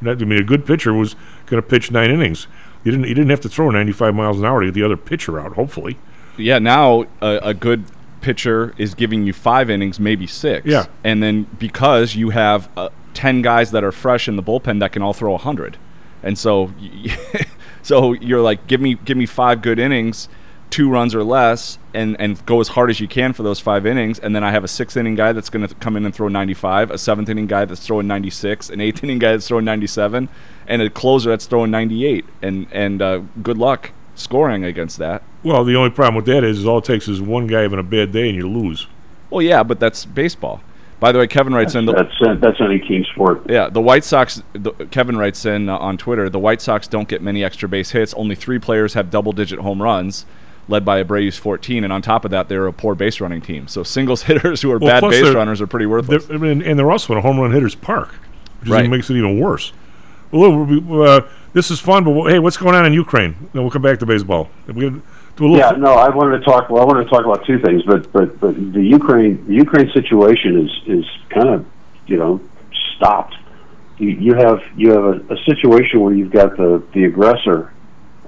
Not, I mean, a good pitcher was going to pitch nine innings. You didn't. You didn't have to throw 95 miles an hour to get the other pitcher out. Hopefully, Yeah, now a, a good pitcher is giving you five innings, maybe six. Yeah. and then because you have uh, ten guys that are fresh in the bullpen that can all throw hundred, and so *laughs* so you're like, give me give me five good innings, two runs or less, and and go as hard as you can for those five innings, and then I have a sixth inning guy that's going to come in and throw 95, a seventh inning guy that's throwing 96, an eighth inning guy that's throwing 97, and a closer that's throwing 98, and and uh, good luck scoring against that. well, the only problem with that is, is all it takes is one guy having a bad day and you lose. Well, yeah, but that's baseball. By the way, Kevin writes in. The, That's uh, that's any team sport. yeah, the White Sox. The, Kevin writes in uh, on Twitter. The White Sox don't get many extra base hits. Only three players have double-digit home runs, led by Abreu's 14. And on top of that, they're a poor base running team. So singles *laughs* hitters who are Well, bad base runners are pretty worthless. They're, I mean, and they're also in a home run hitter's park, which Right. makes it even worse. Well, look, we- uh, this is fun, but hey, what's going on in Ukraine? Then we'll come back to baseball. We're gonna do a little. Yeah, no, I wanted to talk. Well, I wanted to talk about two things, but but but the Ukraine the Ukraine situation is is kind of you know stopped. You, you have you have a, a situation where you've got the the aggressor,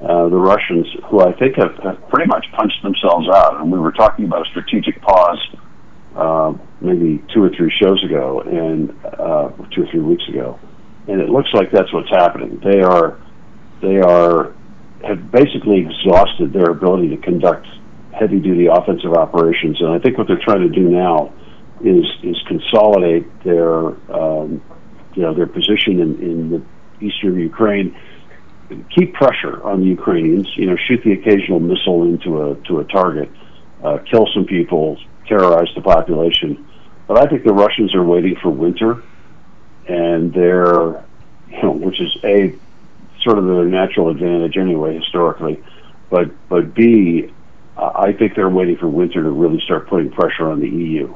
uh, the Russians, who I think have, have pretty much punched themselves out. And we were talking about a strategic pause uh, maybe two or three shows ago, and uh, two or three weeks ago, and it looks like that's what's happening. They are they are have basically exhausted their ability to conduct heavy duty offensive operations, and I think what they're trying to do now is is consolidate their um, you know their position in, in the eastern Ukraine, keep pressure on the Ukrainians, you know, shoot the occasional missile into a to a target, uh, kill some people, terrorize the population. But I think the Russians are waiting for winter, and they're you know, which is a sort of their natural advantage anyway historically, but but B, I think they're waiting for winter to really start putting pressure on the EU,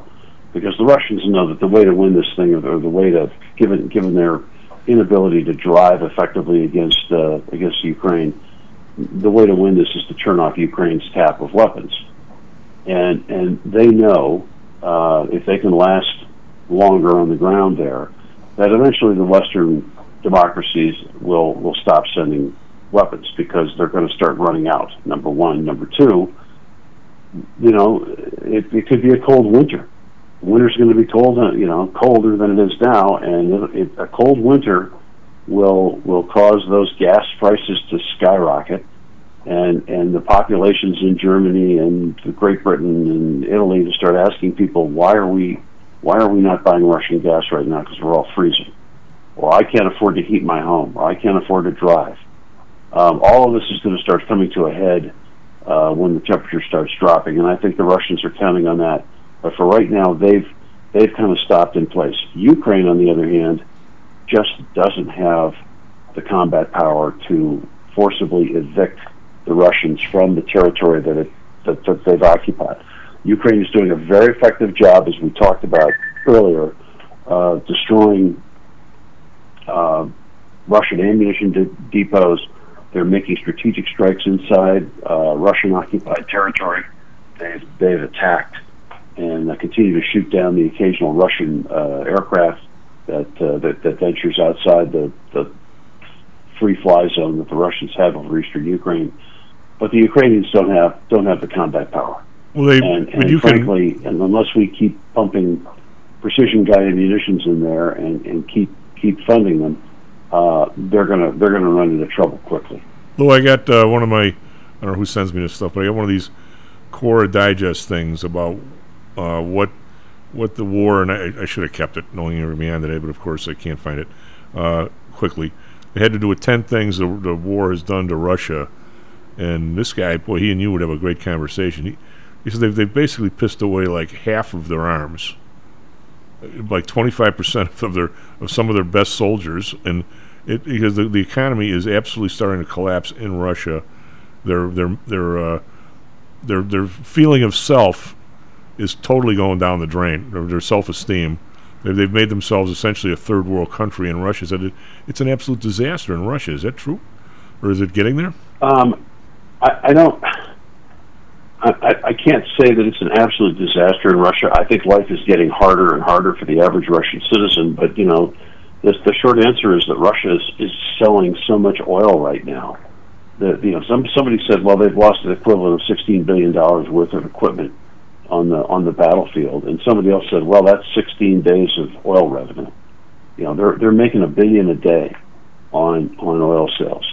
because the Russians know that the way to win this thing, or the, or the way to given given their inability to drive effectively against uh, against Ukraine, the way to win this is to turn off Ukraine's tap of weapons, and and they know uh, if they can last longer on the ground there, that eventually the Western democracies will will stop sending weapons because they're going to start running out. Number one, number two, you know, it, it could be a cold winter. Winter's going to be cold, uh, you know, colder than it is now, and it, it, a cold winter will will cause those gas prices to skyrocket, and and the populations in Germany and Great Britain and Italy to start asking people why are we why are we not buying Russian gas right now because we're all freezing, or I can't afford to heat my home, or I can't afford to drive. Um, all of this is going to start coming to a head uh, when the temperature starts dropping, and I think the Russians are counting on that. But for right now, they've they've kind of stopped in place. Ukraine, on the other hand, just doesn't have the combat power to forcibly evict the Russians from the territory that it that, that they've occupied. Ukraine is doing a very effective job, as we talked about earlier, uh, destroying uh, Russian ammunition de- depots. They're making strategic strikes inside uh, Russian-occupied territory. They've they've attacked and uh, continue to shoot down the occasional Russian uh, aircraft that, uh, that that ventures outside the, the free fly zone that the Russians have over eastern Ukraine. But the Ukrainians don't have don't have the combat power. Well, they, and, and you can, frankly, and unless we keep pumping precision guided munitions in there and, and keep keep funding them, uh, they're gonna they're gonna run into trouble quickly. Lou, I got uh, one of my, I don't know who sends me this stuff, but I got one of these Quora Digest things about uh, what what the war, and I, I should have kept it, knowing you were behind today, but of course I can't find it uh, quickly. It had to do with 10 things the, the war has done to Russia. And this guy, boy, he and you would have a great conversation. He, said they've, they've basically pissed away like half of their arms, like 25% of their of some of their best soldiers, and it because the, the economy is absolutely starting to collapse in Russia. Their their their uh, their their feeling of self is totally going down the drain. Their, their self esteem. They've, they've made themselves essentially a third world country, and Russia said it, it's an absolute disaster in Russia. Is that true, or is it getting there? Um, I, I don't. I, I can't say that it's an absolute disaster in Russia. I think life is getting harder and harder for the average Russian citizen. But you know, the, the short answer is that Russia is, is selling so much oil right now that you know some somebody said, well, they've lost the equivalent of sixteen billion dollars worth of equipment on the on the battlefield, and somebody else said, well, that's sixteen days of oil revenue. You know, they're they're making a billion a day on on oil sales,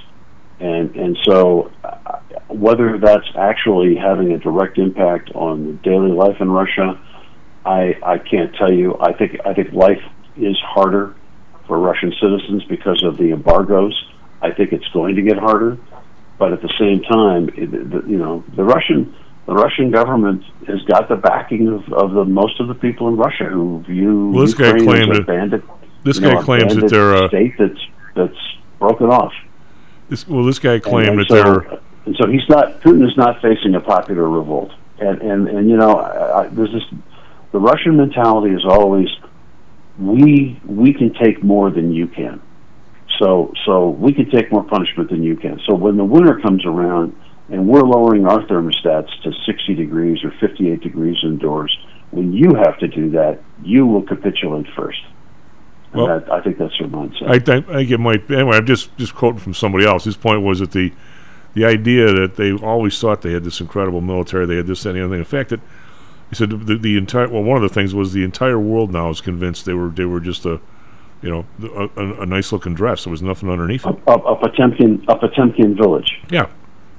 and and so whether that's actually having a direct impact on daily life in Russia, I I can't tell you. I think I think life is harder for Russian citizens because of the embargoes. I think it's going to get harder, but at the same time, it, the, you know, the Russian the Russian government has got the backing of, of the most of the people in Russia who view Well, this guy Ukraine claimed as a bandit. this you know, guy claims that they're, a state that's that's broken off. This, well, this guy claimed that so, they're and so he's not Putin is not facing a popular revolt, and and and you know I, I, there's this the Russian mentality is always we we can take more than you can, so so we can take more punishment than you can. So when the winter comes around and we're lowering our thermostats to 60 degrees or 58 degrees indoors, when you have to do that, you will capitulate first. And Well- that, I think that's your mindset. I, think I think it might. Anyway, I'm just just quoting from somebody else. His point was that the the idea that they always thought they had this incredible military, they had this, that, and the other thing. In fact, that he said the, the entire well, one of the things was the entire world now is convinced they were they were just a you know a, a, a nice looking dress. There was nothing underneath it. a, a Potemkin a Potemkin village. Yeah,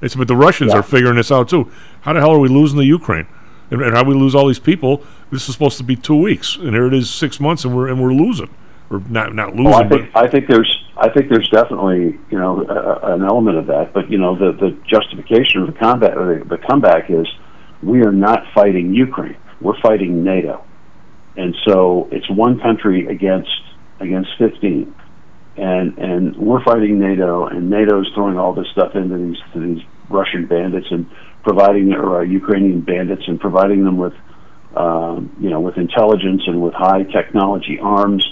it's but the Russians Yeah. are figuring this out too. How the hell are we losing the Ukraine? And, and how we lose all these people? This is supposed to be two weeks, and here it is six months, and we're and we're losing. We're not not losing, Well, I but think I think there's I think there's definitely you know a, an element of that, but you know the the justification of the combat or the, the comeback is we are not fighting Ukraine, we're fighting NATO, and so it's one country against against fifteen, and and we're fighting NATO, and NATO's throwing all this stuff into these to these Russian bandits and providing or uh, Ukrainian bandits and providing them with um, you know with intelligence and with high technology arms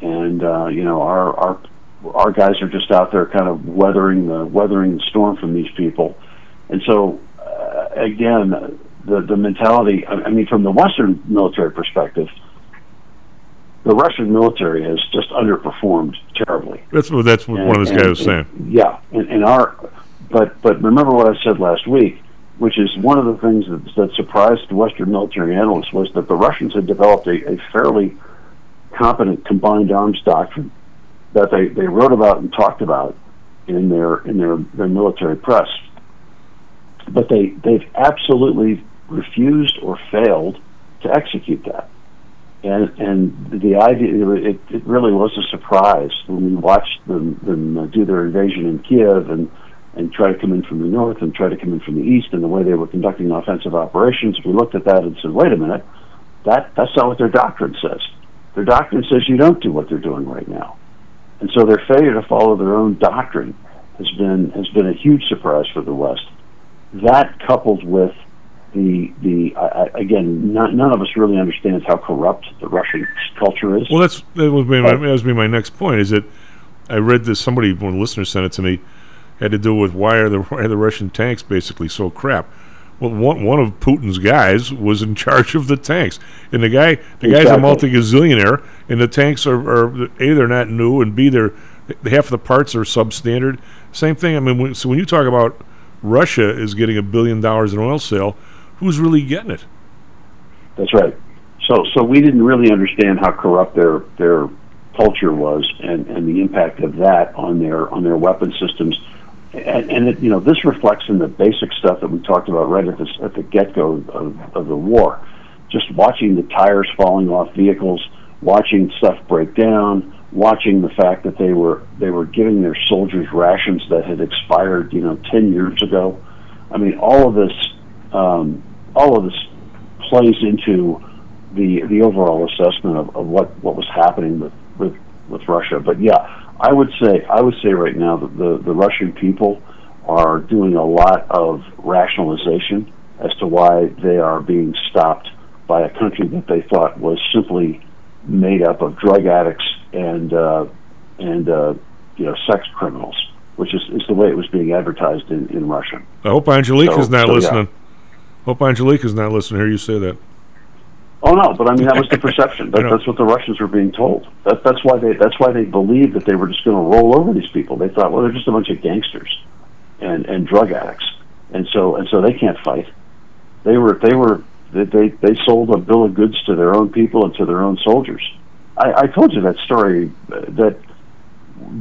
and uh, you know our our our guys are just out there kind of weathering the weathering the storm from these people, and so uh, again the the mentality. I, I mean, from the Western military perspective, the Russian military has just underperformed terribly. that's what that's what one of this guys was saying. Yeah, and, and our, but but remember what I said last week, which is one of the things that, that surprised the Western military analysts was that the Russians had developed a, a fairly competent combined arms doctrine that they, they wrote about and talked about in their in their, their military press. But they they've absolutely refused or failed to execute that. And and the idea it, it really was a surprise when we watched them, them do their invasion in Kiev and and try to come in from the north and try to come in from the east and the way they were conducting offensive operations. We looked at that and said, wait a minute, that that's not what their doctrine says. Their doctrine says you don't do what they're doing right now. And so their failure to follow their own doctrine has been has been a huge surprise for the West. That coupled with the the I, I, again, not, none of us really understands how corrupt the Russian culture is. Well, that's that was be my, that was my next point. Is that I read this somebody one the sent it to me had to do with why are the why are the Russian tanks basically so crap. Well, one one of Putin's guys was in charge of the tanks, and the guy the guy's a multi gazillionaire, and the tanks are, are a they're not new, and b they're half of the parts are substandard. Same thing. I mean, when, so when you talk about Russia is getting a billion dollars in oil sale, who's really getting it? That's right. So, so we didn't really understand how corrupt their their culture was, and, and the impact of that on their on their weapon systems. And, and it, you know, this reflects in the basic stuff that we talked about right at the at the get go of, of the war. Just watching the tires falling off vehicles, watching stuff break down, watching the fact that they were they were giving their soldiers rations that had expired, you know, ten years ago. I mean, all of this, um, all of this plays into the the overall assessment of, of what, what was happening with, with, with Russia. But yeah, I would say I would say right now that the, the Russian people are doing a lot of rationalization as to why they are being stopped by a country that they thought was simply made up of drug addicts and uh, and uh, you know sex criminals, which is, is the way it was being advertised in, in Russia. I hope Angelique So- is not so, yeah. listening. Hope Angelique is not listening. Hear you say that. Oh no, but I mean that was the *laughs* perception. That, that's what the Russians were being told. That, that's why they that's why they believed that they were just going to roll over these people. They thought, well, they're just a bunch of gangsters and and drug addicts, and so and so they can't fight. They were they were they they, they sold a bill of goods to their own people and to their own soldiers. I, I told you that story uh, that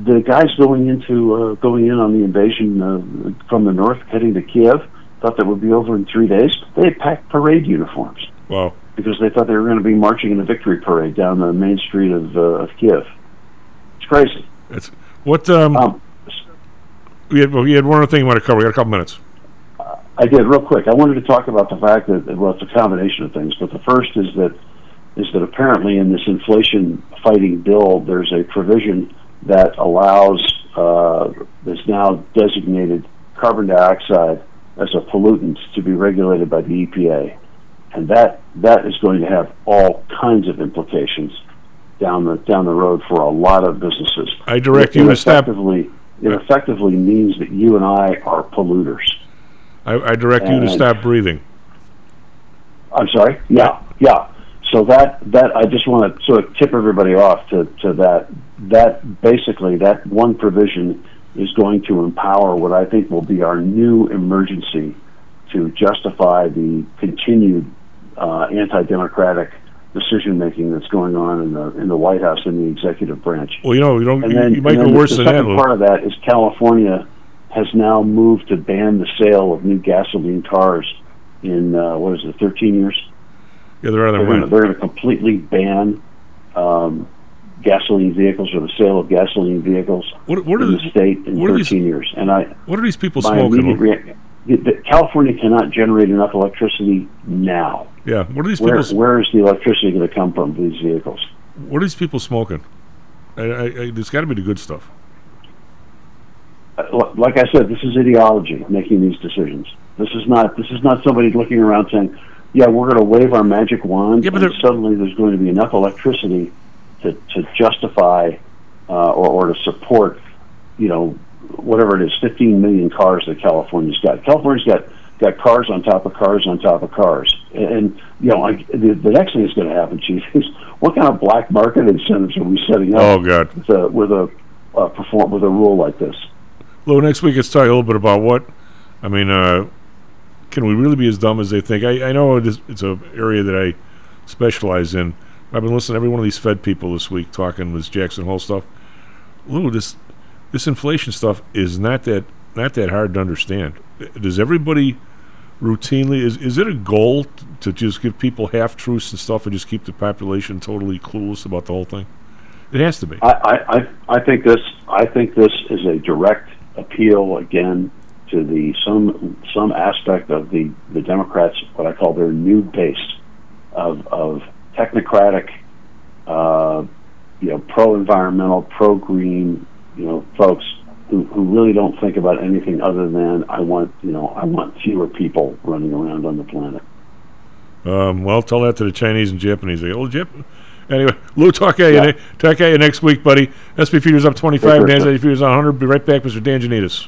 the guys going into uh, going in on the invasion uh, from the north, heading to Kiev, thought that would be over in three days. They had packed parade uniforms Wow. because they thought they were going to be marching in a victory parade down the main street of, uh, of Kiev. It's crazy. It's what um, we had. We had one other thing you want to cover. We got a couple minutes. I did real quick. I wanted to talk about the fact that well, it's a combination of things, but the first is that is that apparently in this inflation fighting bill, there's a provision that allows uh, now designated carbon dioxide as a pollutant to be regulated by the EPA, and that that is going to have all kinds of implications down the down the road for a lot of businesses. I direct It you to stop. it effectively means that you and I are polluters. I, I direct you to stop breathing. I'm sorry. Yeah, yeah. So that that I just want to sort of tip everybody off to, to that. That basically that one provision is going to empower what I think will be our new emergency to justify the continued uh, anti-democratic decision making that's going on in the in the White House and the executive branch. Well, you know, you don't. And You, then, you might and go worse the than second that. Part of that is California has now moved to ban the sale of new gasoline cars in uh, what is it, 13 years? Yeah, they're out of They're their going to they're going to completely ban um, gasoline vehicles or the sale of gasoline vehicles What, what in the, the state in 13 these- years. And I What are these people smoking? Immediate the- the- California cannot generate enough electricity now. Yeah. What are these Where, people? where is the electricity going to come from for these vehicles? What are these people smoking? I, I, I, it's got to be the good stuff. Uh, Like I said, this is ideology making these decisions. This is not this is not somebody looking around saying, "Yeah, we're going to wave our magic wand, Yeah, but and suddenly there's going to be enough electricity to, to justify uh, or, or to support, you know, whatever it is, 15 million cars that California's got. California's got got cars on top of cars on top of cars, and, and you know, like, the, the next thing that's going to happen, Chief, is what kind of black market incentives are we setting up? Oh God. with a with a uh, perform with a rule like this. Lou, next week let's talk a little bit about what. I mean, uh, can we really be as dumb as they think? I, I know it is, it's an area that I specialize in. I've been listening to every one of these Fed people this week talking this Jackson Hole stuff. Lou, this this inflation stuff is not that not that hard to understand. Does everybody routinely is is it a goal to just give people half truths and stuff and just keep the population totally clueless about the whole thing? It has to be. I, I, I, I think this I think this is a direct appeal again to the some some aspect of the, the Democrats what I call their new base of of technocratic uh, you know pro environmental pro green you know folks who, who really don't think about anything other than I want you know I want fewer people running around on the planet. Um, well, tell that to the Chinese and Japanese. They, oh, Jap- Anyway, Lou, talk at Yeah. you. Talk at you next week, buddy. SP Futures up 25, Take care, NASDAQ. Futures on 100. Be right back, Mr. Dan Janitas.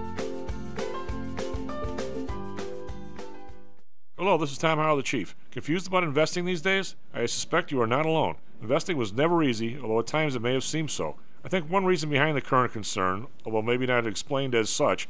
Hello, this is Tom Howell, the Chief. Confused about investing these days? I suspect you are not alone. Investing was never easy, although at times it may have seemed so. I think one reason behind the current concern, although maybe not explained as such,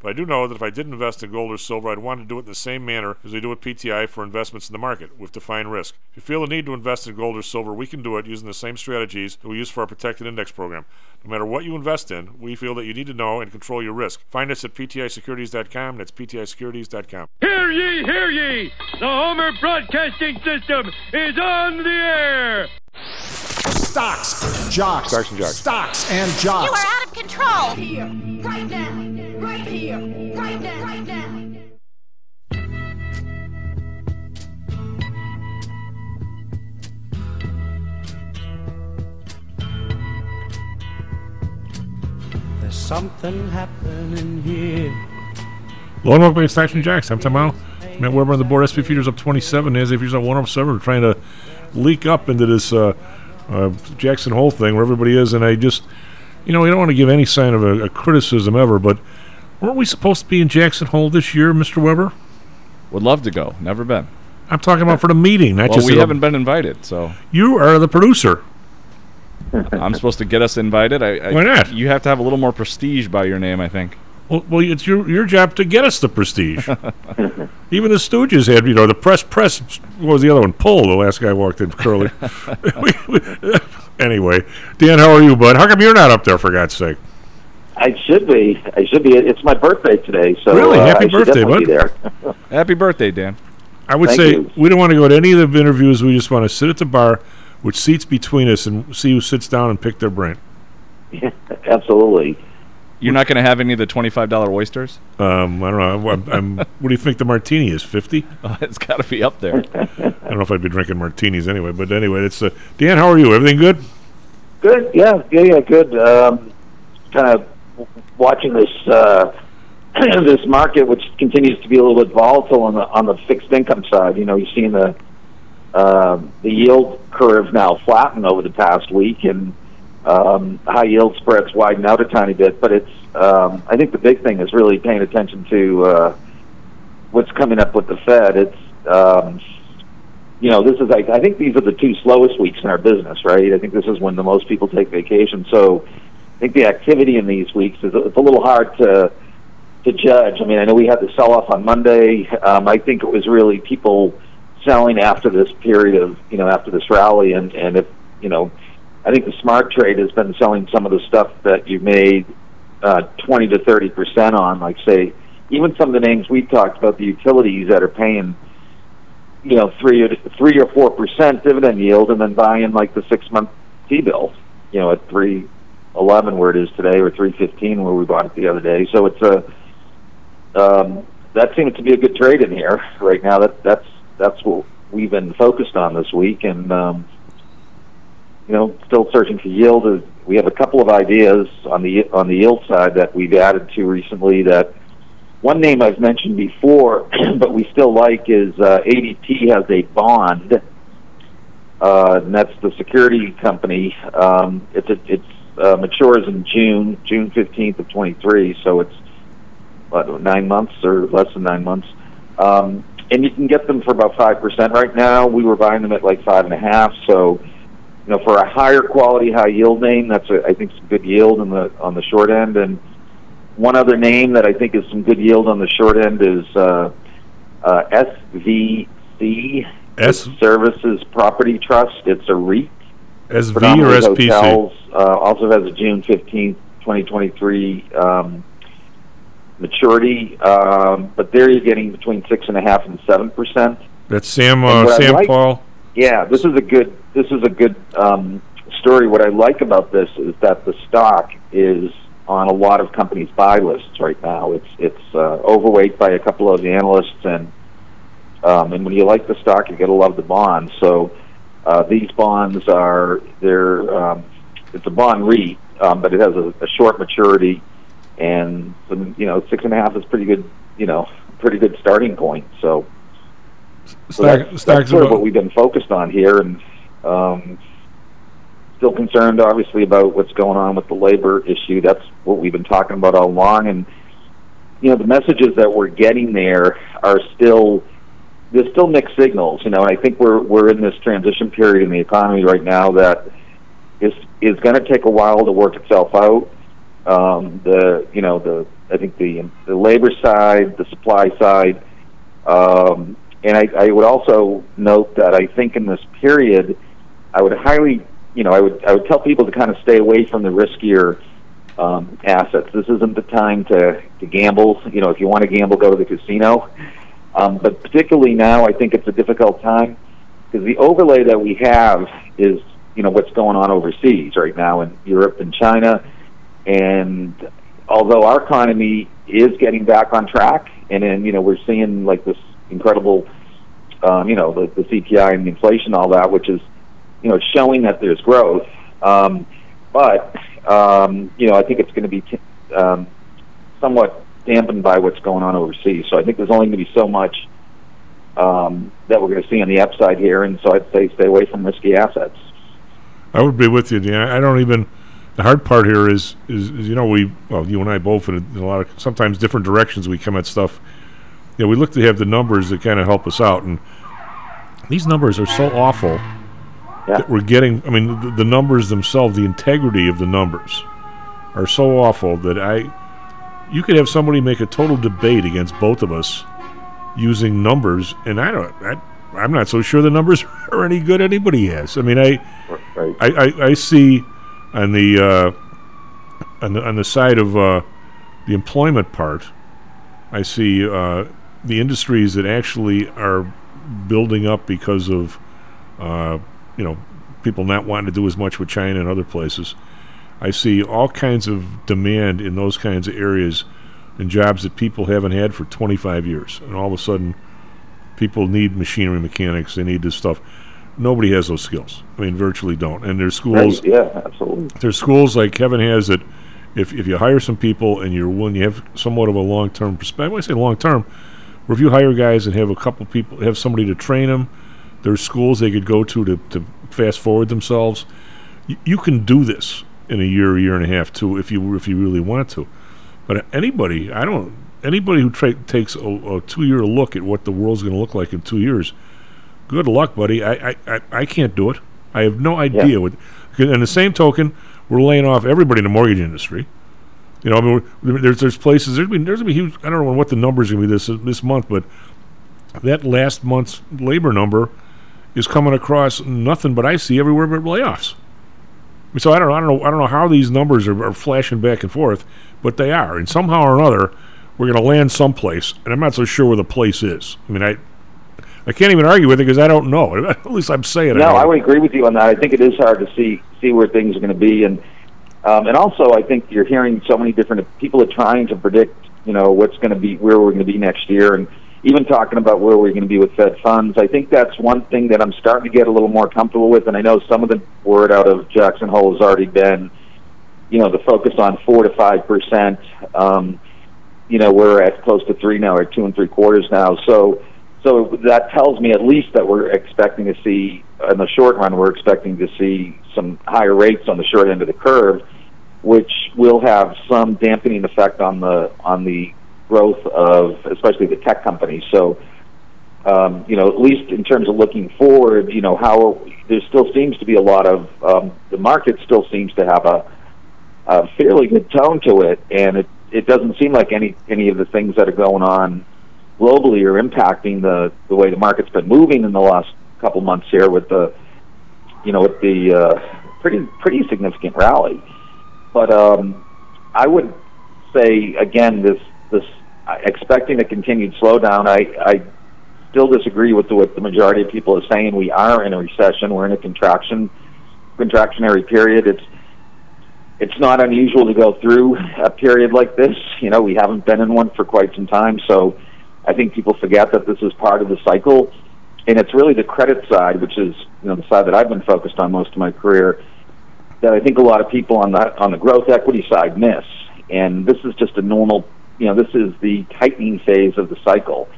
But I do know that if I did invest in gold or silver, I'd want to do it in the same manner as we do with PTI for investments in the market, with defined risk. If you feel the need to invest in gold or silver, we can do it using the same strategies that we use for our protected index program. No matter what you invest in, we feel that you need to know and control your risk. Find us at PTIsecurities.com. That's PTIsecurities.com. Hear ye, hear ye! The Homer Broadcasting System is on the air! Stocks, jocks, Stocks and jocks. stocks and You are out of control. Here, right now, right here, right now, right now. There's something happening here. Hello and welcome to Stocks and Jocks. I'm Tom Howell. Matt Weber on the board. SP Futures up 27. NASDAQ Futures up 107. We're trying to leak up into this uh, uh, Jackson Hole thing where everybody is. And I just, you know, we don't want to give any sign of a, a criticism ever, but weren't we supposed to be in Jackson Hole this year, Mr. Weber? Would love to go. Never been. I'm talking about for the meeting, not well, just we the- haven't been invited, so You are the producer. I'm supposed to get us invited. I, I, Why not? You have to have a little more prestige by your name, I think. Well, well, it's your your job to get us the prestige. *laughs* Even the Stooges had, you know, the press press. What was the other one? Pull. The last guy walked in, Curly. *laughs* *laughs* Anyway, Dan, how are you, bud? How come you're not up there? For God's sake. I should be. I should be. It's my birthday today, so Really? uh, Happy I birthday, definitely bud. Be there. *laughs* Happy birthday, Dan. I would Thank say you. we don't want to go to any of the interviews. We just want to sit at the bar with seats between us and see who sits down and pick their brain. Yeah, *laughs* Absolutely. You're not going to have any of the twenty-five dollar oysters. Um, I don't know. I'm, I'm, what do you think the martini is? Fifty? *laughs* it's got to be up there. I don't know if I'd be drinking martinis anyway. But anyway, it's uh, Dan. How are you? Everything good? Good. Yeah. Yeah. Yeah. Good. Um, kind of watching this uh, *clears throat* this market, which continues to be a little bit volatile on the on the fixed income side. You know, you've seen the um the yield curve now flatten over the past week, and um, high yield spreads widen out a tiny bit. But it's um, I think the big thing is really paying attention to uh, what's coming up with the Fed. It's um, you know, this is like I think these are the two slowest weeks in our business, right? I think this is when the most people take vacation. So I think the activity in these weeks is it's a little hard to to judge. I mean, I know we had the sell off on Monday. Um, I think it was really people selling after this period of you know after this rally, and and if you know, I think the smart trade has been selling some of the stuff that you made uh, twenty to thirty percent on, like say even some of the names we talked about, the utilities that are paying you know three or three or four percent dividend yield, and then buying like the six month T bill, you know, at three eleven where it is today, or three fifteen where we bought it the other day. So it's a um, that seems to be a good trade in here right now. That that's that's what we've been focused on this week, and um, you know, still searching for yield. We have a couple of ideas on the on the yield side that we've added to recently. That one name I've mentioned before, *clears throat* but we still like is uh, ADT has a bond, uh, and that's the security company. Um, it's a, it's uh, matures in June June fifteenth of twenty three, so it's what, nine months or less than nine months. Um, and you can get them for about five percent right now. We were buying them at like five and a half. So, you know, for a higher quality, high yield name, that's a, I think some good yield on the on the short end. And one other name that I think is some good yield on the short end is uh, uh, SVC S Services Property Trust. It's a REIT. SV or SPC? Hotels, uh, also has a June fifteenth, twenty twenty three. Um, maturity, um, but there you're getting between six and a half and seven percent. That's Sam uh, Sam like- Paul. Yeah, this is a good this is a good um, story. What I like about this is that the stock is on a lot of companies' buy lists right now. It's it's uh, overweight by a couple of the analysts, and um, and when you like the stock, you got to love the bonds. So uh, these bonds are they're um, it's a bond REIT, um, but it has a, a short maturity, and some, you know six and a half is pretty good. You know, pretty good starting point. So. So Stock- that's, that's sort of what we've been focused on here, and um, still concerned, obviously, about what's going on with the labor issue. That's what we've been talking about all along, and you know, the messages that we're getting there are still there's still mixed signals. You know, and I think we're we're in this transition period in the economy right now that is is going to take a while to work itself out. Um, the you know the I think the the labor side, the supply side. Um, and I, I would also note that I think in this period, I would highly, you know, I would I would tell people to kind of stay away from the riskier um, assets. This isn't the time to to gamble. You know, if you want to gamble, go to the casino. Um, but particularly now, I think it's a difficult time because the overlay that we have is, you know, what's going on overseas right now in Europe and China. And although our economy is getting back on track, and then you know we're seeing like this incredible, um, you know, the, the CPI and the inflation, all that, which is, you know, showing that there's growth. Um, but um, you know, I think it's going to be t- um, somewhat dampened by what's going on overseas. So I think there's only going to be so much um, that we're going to see on the upside here, and so I'd say stay away from risky assets. I would be with you, Dan. I don't even. The hard part here is, is, is you know, we, well, you and I both, in a, in a lot of sometimes different directions we come at stuff. You know, we look to have the numbers that kind of help us out, and these numbers are so awful that we're getting. I mean, the, the numbers themselves, the integrity of the numbers, are so awful that I, you could have somebody make a total debate against both of us using numbers, and I don't. I, I'm not so sure the numbers *laughs* are any good anybody has. I mean, I, I, I, I see on the uh, on the on the side of uh, the employment part, I see uh, the industries that actually are building up because of uh, you know people not wanting to do as much with China and other places. I see all kinds of demand in those kinds of areas and jobs that people haven't had for 25 years, and all of a sudden, people need machinery mechanics. They need this stuff. Nobody has those skills. I mean, virtually don't. And there's schools. Right, yeah, absolutely. There's schools like Kevin has that if, if you hire some people and you're willing, you have somewhat of a long term perspective. When I say long term, where if you hire guys and have a couple people, have somebody to train them, there's schools they could go to to, to fast forward themselves. Y- you can do this in a year, year and a half too, if you if you really want to. But anybody, I don't, anybody who tra- takes a, a two year look at what the world's going to look like in two years, good luck, buddy. I, I, I, I can't do it. I have no idea what. And the same token, we're laying off everybody in the mortgage industry. You know, I mean, there's there's places there's been there's gonna be huge. I don't know what the numbers gonna be this this month, but that last month's labor number is coming across nothing but I see everywhere but layoffs. So I don't I don't know I don't know how these numbers are, are flashing back and forth, but they are, and somehow or another we're going to land someplace, and I'm not so sure where the place is. I mean, I I can't even argue with it because I don't know. *laughs* At least I'm saying it. No, don't I would agree with you on that. I think it is hard to see see where things are going to be, and um, and also I think you're hearing so many different people are trying to predict, you know, what's going to be where we're going to be next year, and even talking about where we're going to be with Fed funds. I think that's one thing that I'm starting to get a little more comfortable with, and I know some of the word out of Jackson Hole has already been, you know, the focus on four to five percent. Um, you know, we're at close to three now, or two and three quarters now. So, so that tells me at least that we're expecting to see in the short run, we're expecting to see some higher rates on the short end of the curve, which will have some dampening effect on the on the growth of especially the tech companies. So, um, you know, at least in terms of looking forward, you know, how there still seems to be a lot of um, the market still seems to have a, a fairly good tone to it, and it it doesn't seem like any any of the things that are going on globally are impacting the the way the market's been moving in the last couple months here with the you know with the uh, pretty pretty significant rally. But um, I would say again this this expecting a continued slowdown. I I still disagree with what the majority of people are saying. We are in a recession. We're in a contraction contractionary period. It's it's not unusual to go through a period like this. You know, we haven't been in one for quite some time, so I think people forget that this is part of the cycle. And it's really the credit side, which is you know the side that I've been focused on most of my career, that I think a lot of people on the on the growth equity side miss. And this is just a normal, you know, this is the tightening phase of the cycle.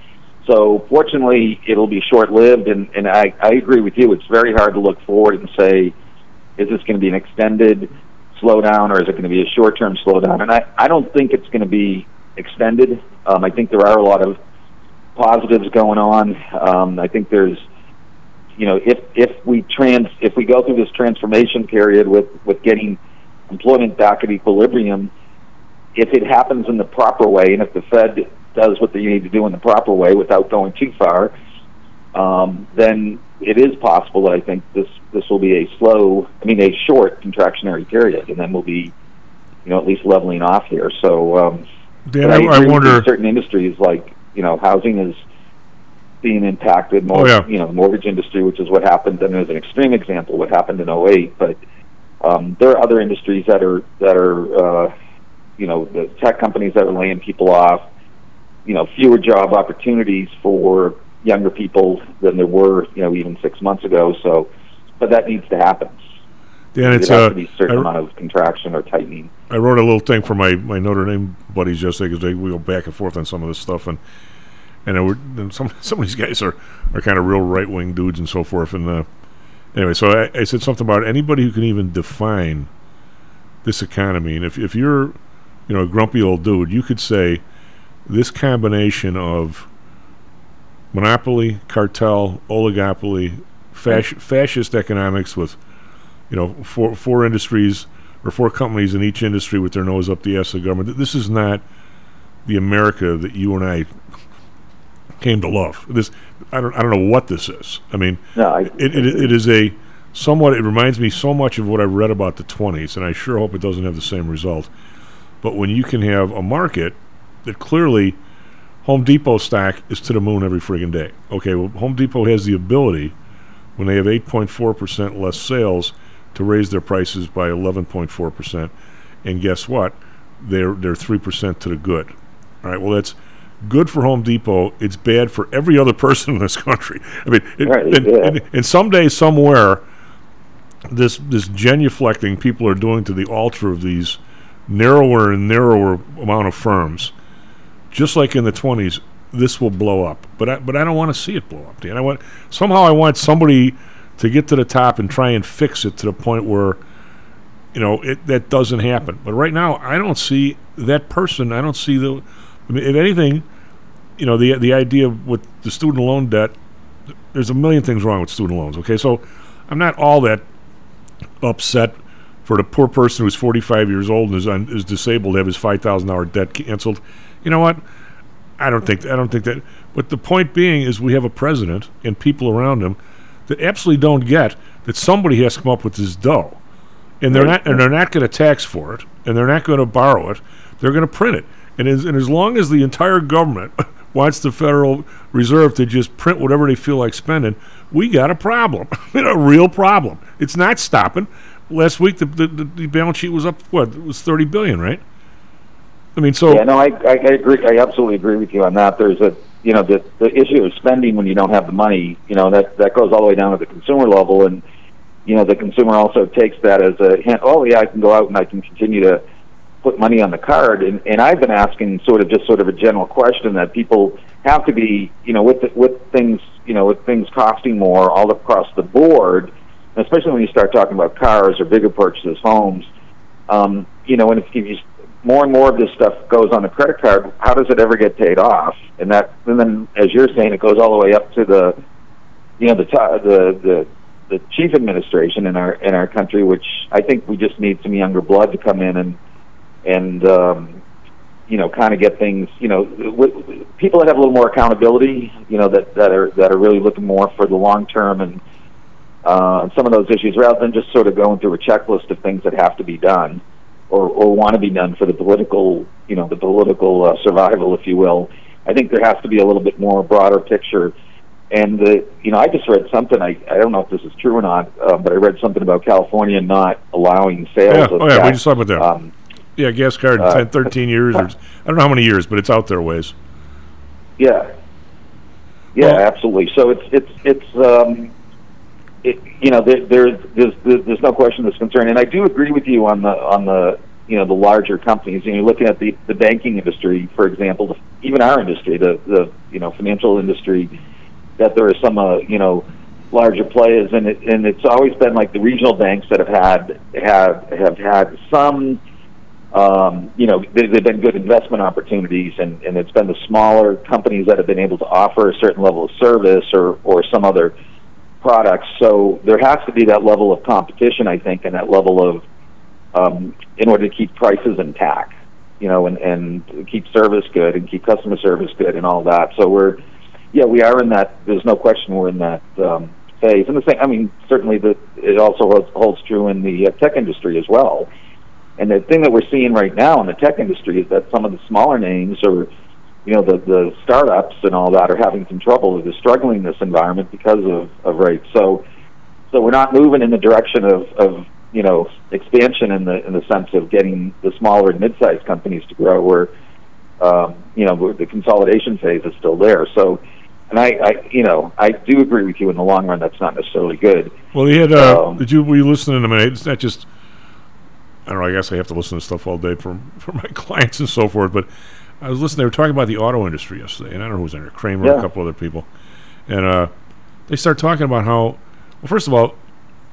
So fortunately, it'll be short lived, and and I I agree with you. It's very hard to look forward and say, is this going to be an extended slowdown or is it going to be a short term slowdown? And I, I don't think it's going to be extended. Um, I think there are a lot of positives going on. Um, I think there's, you know, if if we trans if we go through this transformation period with with getting employment back at equilibrium, if it happens in the proper way, and if the Fed does what they need to do in the proper way without going too far, um, then it is possible that I think this this will be a slow, I mean, a short contractionary period, and then we'll be, you know, at least leveling off here. So, um, Dan, I, I, I wonder certain industries like you know housing is being impacted. More, Oh, yeah. you know, the mortgage industry, which is what happened. And there's an extreme example what happened in 08, but um, there are other industries that are that are, uh, you know, the tech companies that are laying people off. You know, fewer job opportunities for younger people than there were, you know, even six months ago. So, but that needs to happen. Dan, it's has uh, to be a certain I- amount of contraction or tightening. I wrote a little thing for my, my Notre Dame buddies yesterday because they we go back and forth on some of this stuff, and and, and some *laughs* some of these guys are, are kind of real right wing dudes and so forth. And uh, anyway, so I, I said something about anybody who can even define this economy, and if if you're you know a grumpy old dude, you could say this combination of monopoly, cartel, oligopoly, fasc- fascist economics with you know four four industries or four companies in each industry with their nose up the ass of the government. This is not the America that you and I came to love. This I don't I don't know what this is. I mean, No, I- it, it it is a somewhat. It reminds me so much of what I read about the twenties, and I sure hope it doesn't have the same result. But when you can have a market that clearly Home Depot stock is to the moon every friggin' day. Okay, well, Home Depot has the ability when they have 8.4% less sales to raise their prices by 11.4%. And guess what? They're they're 3% to the good. All right, well that's good for Home Depot. It's bad for every other *laughs* person in this country. I mean, it, Right, and, yeah. and, and someday somewhere this this genuflecting people are doing to the altar of these narrower and narrower amount of firms, just like in the twenties, this will blow up. But I, but I don't want to see it blow up. Dan. I want somehow I want somebody to get to the top and try and fix it to the point where you know it that doesn't happen. But right now, I don't see that person. I don't see the. I mean, if anything, you know the the idea with the student loan debt. There's a million things wrong with student loans. Okay, so I'm not all that upset for the poor person who's 45 years old and is un, is disabled to have his five thousand dollar debt canceled. You know what? I don't think I don't think that. But the point being is we have a president and people around him that absolutely don't get that somebody has to come up with this dough, and they're not and they're not going to tax for it, and they're not going to borrow it. They're going to print it, and as, and as long as the entire government *laughs* wants the Federal Reserve to just print whatever they feel like spending, we got a problem, *laughs* a real problem. It's not stopping. Last week the, the, the, balance sheet was up. What it was thirty billion, right? I mean, so yeah, no, I, I, I agree. I absolutely agree with you on that. There's a you know the the issue of spending when you don't have the money. You know that that goes all the way down to the consumer level, and you know the consumer also takes that as a hint. Oh yeah, I can go out and I can continue to put money on the card. And and I've been asking sort of just sort of a general question that people have to be you know with the, with things you know with things costing more all across the board, especially when you start talking about cars or bigger purchases, homes. Um, you know, and if you more and more of this stuff goes on the credit card, how does it ever get paid off? And that, and then as you're saying, it goes all the way up to the, you know, the the the the chief administration in our in our country, which I think we just need some younger blood to come in and and um, you know kind of get things, you know, w- people that have a little more accountability, you know, that that are that are really looking more for the long term and uh, some of those issues rather than just sort of going through a checklist of things that have to be done or, or want to be done for the political, you know, the political uh, survival, if you will. I think there has to be a little bit more broader picture. And the, you know, I just read something. I, I don't know if this is true or not, uh, but I read something about California not allowing sales. Yeah. Of Oh yeah, gas, we just talked about that. Um, yeah, gas card, uh, 10, 13 years, or I don't know how many years, but it's out there ways. Yeah. Yeah, absolutely. So it's it's it's um, it, you know there, there's there's there's no question that's concern, and I do agree with you on the on the you know the larger companies. And you're looking at the the banking industry, for example, the, even our industry, the the you know financial industry, that there are some uh, you know larger players, and it and it's always been like the regional banks that have had have have had some um, you know, they, they've been good investment opportunities, and, and it's been the smaller companies that have been able to offer a certain level of service or, or some other products. So there has to be that level of competition, I think, and that level of, um, in order to keep prices intact, you know, and, and keep service good and keep customer service good and all that. So we're, yeah, we are in that, there's no question we're in that um, phase. And the same, I mean, certainly the, it also holds, true in the uh, tech industry as well. And the thing that we're seeing right now in the tech industry is that some of the smaller names or you know the the startups and all that are having some trouble. They're struggling in this environment because of, of rates. So so we're not moving in the direction of, of you know expansion in the in the sense of getting the smaller and mid-sized companies to grow. We're um, you know the consolidation phase is still there. So and I, I you know I do agree with you in the long run. That's not necessarily good. Well, you had. Uh, Um, did you were you listening to me? It's not just. I don't know. I guess I have to listen to stuff all day from from my *laughs* clients and so forth. But I was listening. They were talking about the auto industry yesterday, and I don't know who was in there. Cramer, Yeah. a couple other people, and uh, they start talking about how. Well, first of all,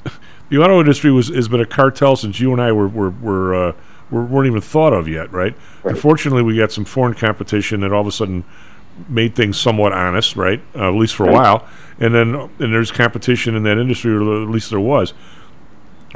*laughs* the auto industry was has been a cartel since you and I were were were, uh, were weren't even thought of yet, right? Unfortunately, we got some foreign competition that all of a sudden made things somewhat honest, right? Uh, at least for a while, and then and there's competition in that industry, or at least there was.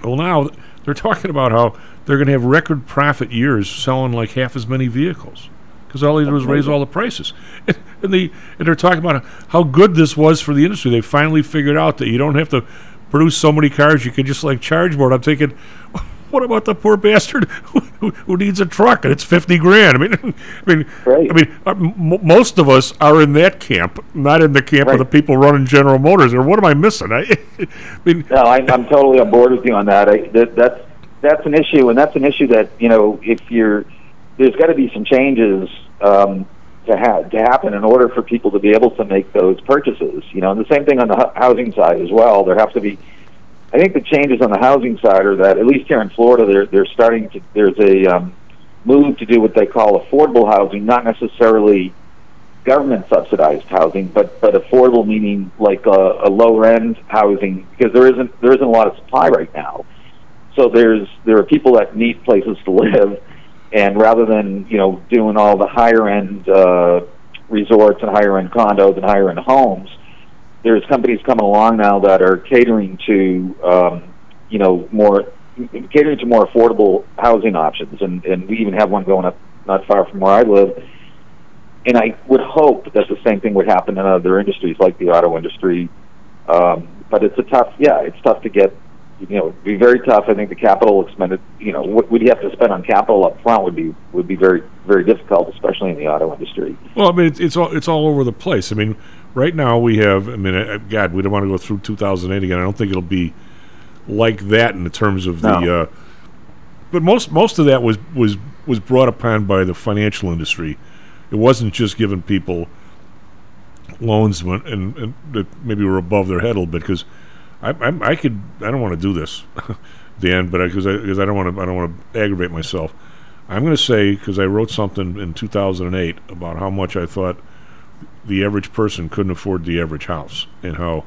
Well, now they're talking about how they're going to have record profit years selling like half as many vehicles because all they did was raise all the prices. *laughs* And, they and they're talking about how good this was for the industry. They finally figured out that you don't have to produce so many cars; you can just like charge more. And I'm thinking, *laughs* what about the poor bastard *laughs* who, who needs a truck and it's fifty grand? I mean, I mean, I mean, uh, m- most of us are in that camp, not in the camp of the people running General Motors. Or what am I missing? I, I mean, No, I, I'm totally on board with you on that. I, that. That's that's an issue, and that's an issue that you know if you're there's got to be some changes um, to ha- to happen in order for people to be able to make those purchases. You know, and the same thing on the hu- housing side as well. There have to be. I think the changes on the housing side are that at least here in Florida, they're they're starting to. There's a um, move to do what they call affordable housing, not necessarily government subsidized housing, but but affordable meaning like a, a lower end housing because there isn't there isn't a lot of supply right now. So there's there are people that need places to live, and rather than you know doing all the higher end uh, resorts and higher end condos and higher end homes, there's companies coming along now that are catering to um, you know more catering to more affordable housing options, and and we even have one going up not far from where I live. And I would hope that the same thing would happen in other industries like the auto industry. Um, but it's a tough, yeah, it's tough to get you know, it'd be very tough. I think the capital expended, you know, what would you have to spend on capital up front would be would be very very difficult, especially in the auto industry. Well, I mean, it's, it's all it's all over the place. I mean, right now we have. I mean, uh, God, we don't want to go through 2008 again. I don't think it'll be like that in the terms of the. Uh, but most most of that was was was brought upon by the financial industry. It wasn't just giving people loans went and, and that maybe were above their head a little bit because I, I, I could I don't want to do this, *laughs* Dan, but because I because I, don't want to I don't want to aggravate myself. I'm going to say because I wrote something in 2008 about how much I thought the average person couldn't afford the average house and how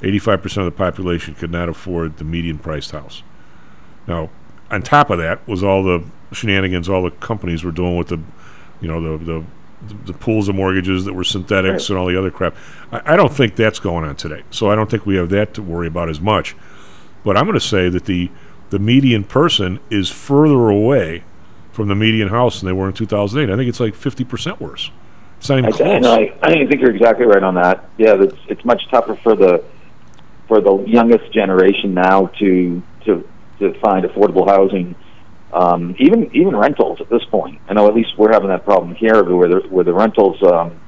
85% of the population could not afford the median priced house. Now, on top of that was all the shenanigans all the companies were doing with the, you know, the the, the pools of mortgages that were synthetics Right. and all the other crap. I, I don't think that's going on today. So I don't think we have that to worry about as much. But I'm going to say that the the median person is further away from the median house than they were in 2008. I think it's like 50% worse. It's not even I, close. I, I think you're exactly right on that. Yeah, it's it's much tougher for the for the youngest generation now to to to find affordable housing, um, even even rentals at this point. I know at least we're having that problem here, where the where the rentals um,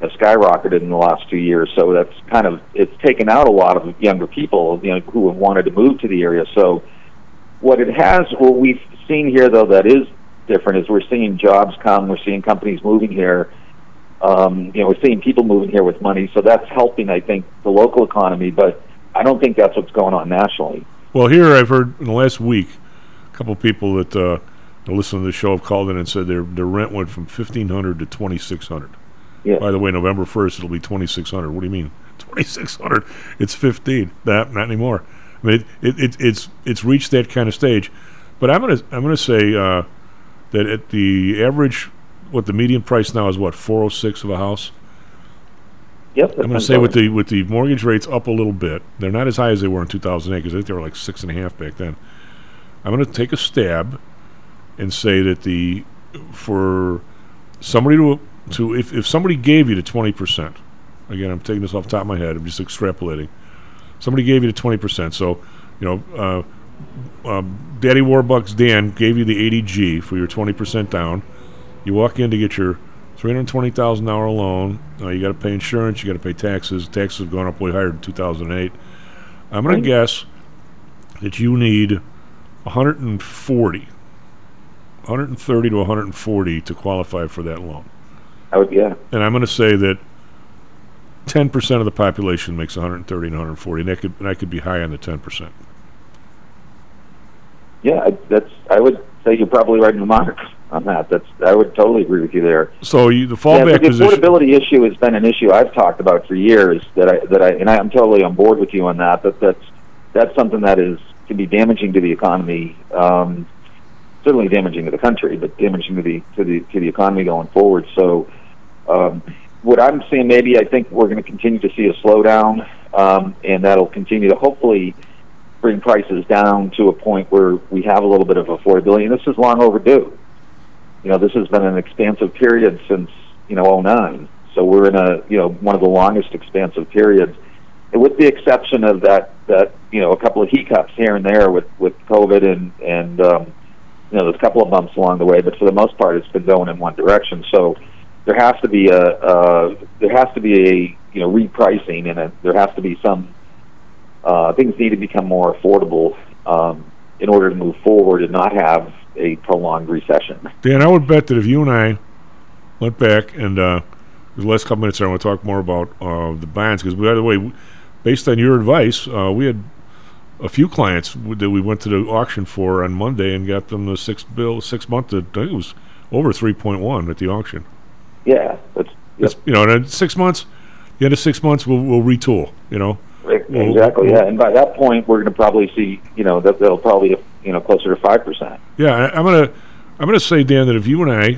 have skyrocketed in the last two years. So that's kind of it's taken out a lot of younger people, you know, who have wanted to move to the area. So what it has, what we've seen here though, that is different is we're seeing jobs come, we're seeing companies moving here. Um, you know, we're seeing people moving here with money, so that's helping, I think, the local economy. But I don't think that's what's going on nationally. Well, here I've heard in the last week, couple people that uh, listen to the show have called in and said their their rent went from fifteen hundred to twenty six hundred. Yeah. By the way, November first it'll be twenty six hundred. What do you mean *laughs* twenty six hundred? It's fifteen. That not anymore. I mean, it, it, it it's it's reached that kind of stage. But I'm gonna I'm gonna say uh, that at the average, what the median price now is what four oh six of a house. Yep. I'm going to say with the with the mortgage rates up a little bit, they're not as high as they were in 2008 because I think they were like six and a half back then. I'm going to take a stab and say that the for somebody to to if, if somebody gave you the 20 percent, again I'm taking this off the top of my head, I'm just extrapolating. Somebody gave you the 20 percent, so you know, uh, um, Daddy Warbucks Dan gave you the 80G for your 20 percent down. You walk in to get your three hundred twenty thousand dollar loan. Uh, you got to pay insurance. You got to pay taxes. Taxes have gone up way higher in two thousand eight. I'm going to guess that you need 140, 130 to 140 to qualify for that loan. I would, yeah. And I'm going to say that 10 percent of the population makes 130 and 140, and that could and that could be high on the 10 percent. Yeah, I, that's. I would say you're probably right in the mark on that. That's. I would totally agree with you there. So you, the yeah, fallback but the position. affordability issue has been an issue I've talked about for years. That I that I and I'm totally on board with you on that. That that's that's something that is can be damaging to the economy. Um, certainly damaging to the country, but damaging to the to the to the economy going forward. So, um, what I'm saying, maybe I think we're going to continue to see a slowdown, um, and that'll continue to hopefully bring prices down to a point where we have a little bit of affordability. And this is long overdue. You know, this has been an expansive period since you know '09. So we're in a you know one of the longest expansive periods, with the exception of that that you know a couple of hiccups here and there with with COVID and and um, you know there's a couple of bumps along the way, but for the most part it's been going in one direction. So there has to be a uh, there has to be a you know repricing and there has to be some uh, things need to become more affordable um, in order to move forward and not have a prolonged recession. Dan, I would bet that if you and I went back and uh, the last couple minutes I want to talk more about uh, the bonds because, by the way, w- based on your advice, uh, we had a few clients that we went to the auction for on Monday and got them the six bill, six month. I think it was over three point one at the auction. Yeah, that's It's, you know, and in six months, the end of six months, we'll, we'll retool. You know, exactly. we'll- Yeah, and by that point, we're going to probably see you know that that'll probably you know closer to five percent. Yeah, I, I'm gonna I'm gonna say, Dan, that if you and I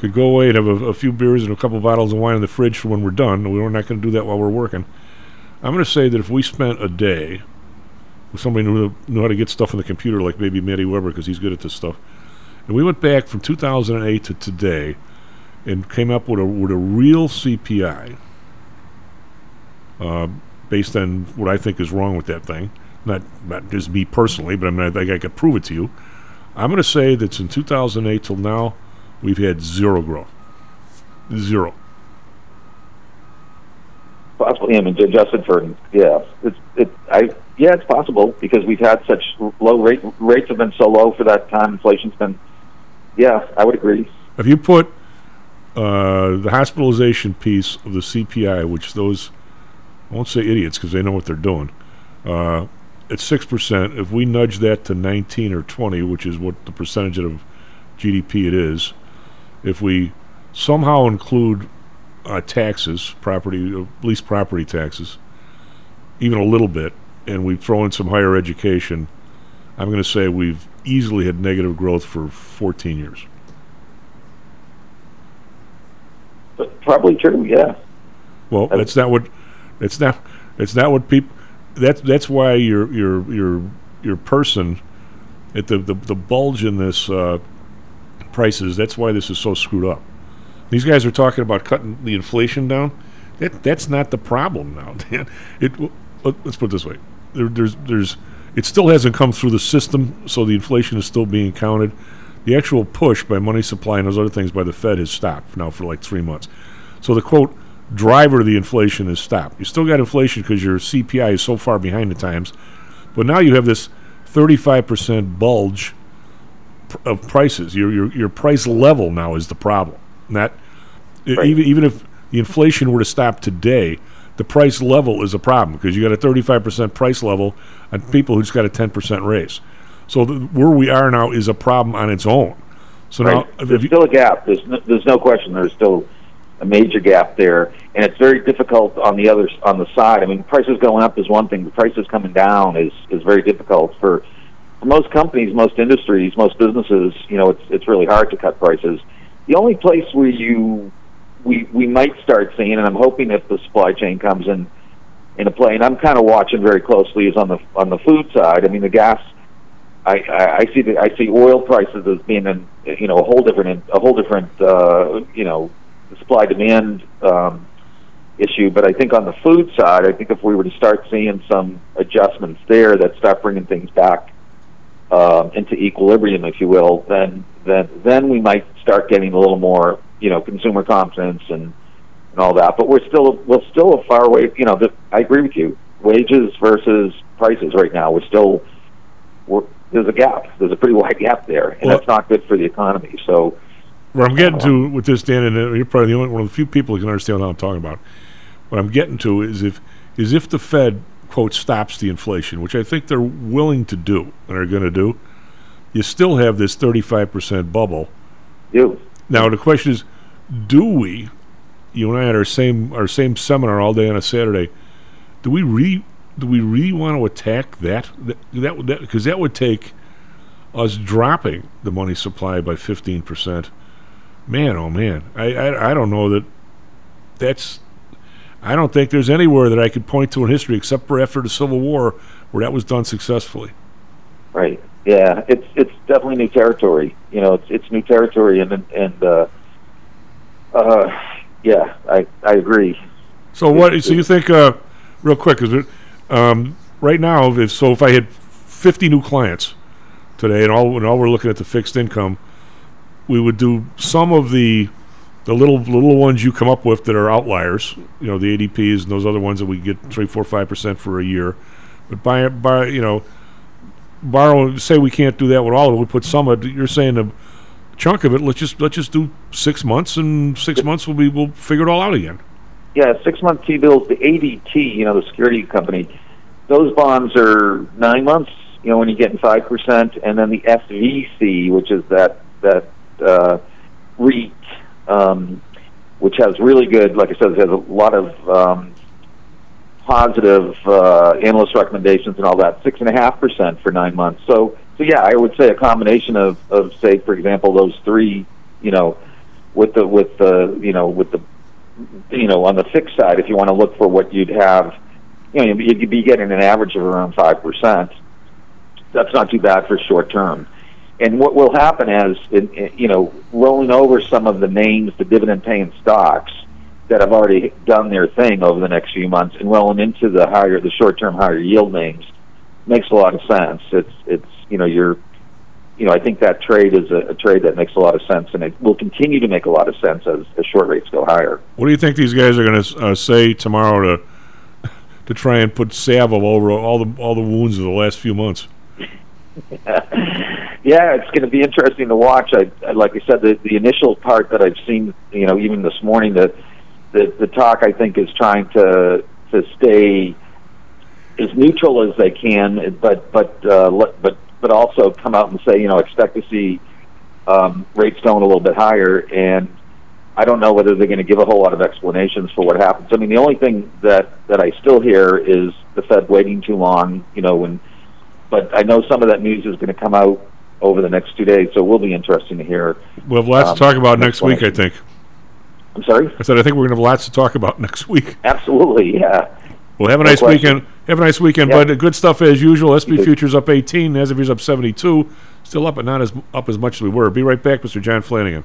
could go away and have a, a few beers and a couple bottles of wine in the fridge for when we're done, we're not going to do that while we're working. I'm going to say that if we spent a day with somebody who knew, how to get stuff on the computer, like maybe Matty Weber, because he's good at this stuff, and we went back from 2008 to today and came up with a with a real CPI uh, based on what I think is wrong with that thing. Not not just me personally, but I mean I think I could prove it to you. I'm going to say that since 2008 till now, we've had zero growth. Zero. Possibly, I mean, adjusted for yeah, it's it. I yeah, it's possible because we've had such low rate rates have been so low for that time. Inflation's been yeah, I would agree. If you put uh, the hospitalization piece of the CPI, which those I won't say idiots because they know what they're doing. Uh, at six percent, if we nudge that to nineteen or twenty, which is what the percentage of GDP it is, if we somehow include uh, taxes, property, uh, at least property taxes, even a little bit, and we throw in some higher education, I'm going to say we've easily had negative growth for 14 years. But Probably true, yeah. Well, that's not what it's not. It's not what people. That's that's why your your your your person at the the, the bulge in this uh, prices. That's why this is so screwed up. These guys are talking about cutting the inflation down. That that's not the problem now, *laughs* Dan. It let's put it this way. There, there's there's it still hasn't come through the system, so the inflation is still being counted. The actual push by money supply and those other things by the Fed has stopped now for like three months. So the quote driver of the inflation has stopped. You still got inflation because your CPI is so far behind the times, but now you have this 35% bulge pr- of prices. Your, your your price level now is the problem. Not right. even even if the inflation were to stop today, the price level is a problem because you got a 35% price level on people who just got a 10% raise. So the, where we are now is a problem on its own. So right. now there's still a gap. There's no, there's no question. There's still a major gap there, and it's very difficult on the other on the side. I mean, prices going up is one thing, but prices coming down is is very difficult for, for most companies, most industries, most businesses. You know, it's it's really hard to cut prices. The only place where you we we might start seeing, and I'm hoping if the supply chain comes in into play, and I'm kind of watching very closely, is on the on the food side. I mean, the gas. I, I, see the I see oil prices as being an you know a whole different a whole different uh, you know supply demand um, issue. But I think on the food side, I think if we were to start seeing some adjustments there that start bringing things back um, into equilibrium, if you will, then then then we might start getting a little more you know consumer confidence and and all that. But we're still we're still a far away. You know, the, I agree with you. Wages versus prices right now. We're still we're, there's a gap. There's a pretty wide gap there, and well, that's not good for the economy. So where I'm getting to with this, Dan, and uh, you're probably the only one of the few people who can understand what I'm talking about. What I'm getting to is if is if the Fed quote stops the inflation, which I think they're willing to do and are going to do, you still have this 35% bubble. You. Now the question is, do we? You and I had our same our same seminar all day on a Saturday. Do we re do we really want to attack that that that because that, that would take us dropping the money supply by 15 percent man, oh man, I, I, I don't know that that's. I don't think there's anywhere that I could point to in history except for after the Civil War where that was done successfully. Right. Yeah. It's it's definitely new territory. You know, it's it's new territory, and and uh, uh, yeah, I I agree. So what? so you think, uh, real quick, is um, right now? If so, if I had 50 new clients today, and all and all we're looking at the fixed income we would do some of the the little little ones you come up with that are outliers. You know, the ADPs and those other ones that we get three, four, five percent for a year. But by by, you know, borrow. Say we can't do that with all of it. We put some of. it. You're saying a chunk of it. Let's just let's just do six months, and six months will be we'll figure it all out again. Yeah, six month T bills. The ADT, you know, the security company. Those bonds are nine months. You know, when you're getting five percent, and then the SVC, which is that that uh, REIT, um, which has really good, like I said, it has a lot of um, positive uh, analyst recommendations and all that. Six and a half percent for nine months. So, so yeah, I would say a combination of, of say, for example, those three, you know, with the with the you know with the you know on the fixed side, if you want to look for what you'd have, you know, you'd be getting an average of around five percent. That's not too bad for short term and what will happen is, you know, rolling over some of the names, the dividend-paying stocks that have already done their thing over the next few months, and rolling into the higher, the short-term higher yield names, makes a lot of sense. It's, it's, you know, you're, you know, I think that trade is a, a trade that makes a lot of sense, and it will continue to make a lot of sense as, as short rates go higher. What do you think these guys are going to uh, say tomorrow to *laughs* to try and put salve over all the all the wounds of the last few months? *laughs* yeah, it's going to be interesting to watch. I, I like I said, the the initial part that I've seen, you know, even this morning, the the, the talk I think is trying to to stay as neutral as they can, but but uh, but but also come out and say, you know, expect to see um, rates going a little bit higher. And I don't know whether they're going to give a whole lot of explanations for what happens. I mean, the only thing that that I still hear is the Fed waiting too long. You know, when but I know some of that news is going to come out over the next two days, so it will be interesting to hear. We'll have lots um, to talk about next week, I think. I'm sorry. I said I think we're going to have lots to talk about *laughs* next week. Absolutely, yeah. Well, have a No nice question. weekend. Have a nice weekend, Yeah. bud. Good stuff as usual. SP futures up 18. Nasdaq up 72. Still up, but not as up as much as we were. Be right back, Mr. John Flanagan.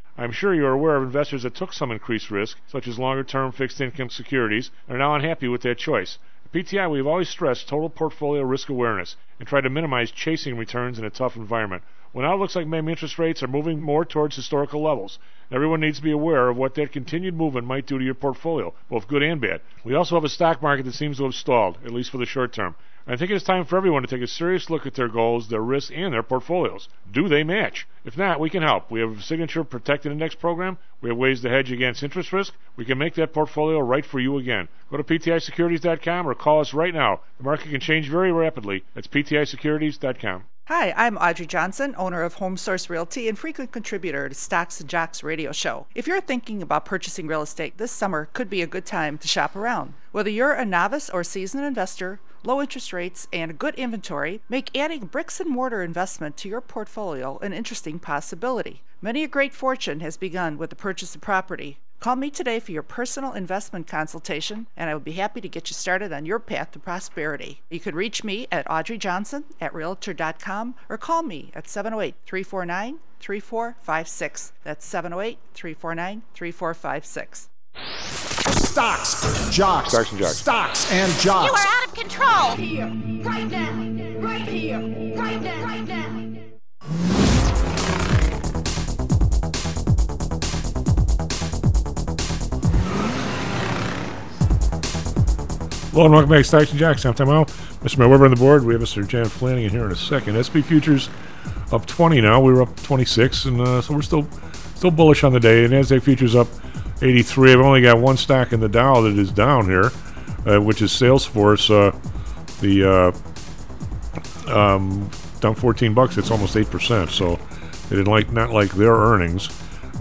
I'm sure you are aware of investors that took some increased risk, such as longer term fixed income securities, and are now unhappy with that choice. At PTI, we've always stressed total portfolio risk awareness and tried to minimize chasing returns in a tough environment. Well, now it looks like maybe interest rates are moving more towards historical levels. Everyone needs to be aware of what that continued movement might do to your portfolio, both good and bad. We also have a stock market that seems to have stalled, at least for the short term. I think it's time for everyone to take a serious look at their goals, their risks, and their portfolios. Do they match? If not, we can help. We have a signature protected index program. We have ways to hedge against interest risk. We can make that portfolio right for you again. Go to PTIsecurities.com or call us right now. The market can change very rapidly. That's PTIsecurities.com. Hi, I'm Audrey Johnson, owner of Home Source Realty and frequent contributor to Stocks and Jocks radio show. If you're thinking about purchasing real estate, this summer could be a good time to shop around. Whether you're a novice or seasoned investor, low interest rates and good inventory make adding bricks and mortar investment to your portfolio an interesting possibility. Many a great fortune has begun with the purchase of property. Call me today for your personal investment consultation, and I would be happy to get you started on your path to prosperity. You can reach me at Audrey Johnson at Realtor.com or call me at 708 349 3456. That's 708 349 3456. Stocks, jocks, Stocks and jocks. stocks and jocks. You are out of control. Here, right now, right here, right now, right now. Hello and welcome back to Stocks and Jocks. I'm Tom Howell. Mr. Matt Weber on the board. We have Mr. Jan Flanagan here in a second. SP futures up 20 now. We were up 26, and uh, so we're still still bullish on the day. And Nasdaq futures up 83. I've only got one stock in the Dow that is down here, uh, which is Salesforce. Uh, the uh, um, down 14 bucks. It's almost eight percent. So they didn't like not like their earnings.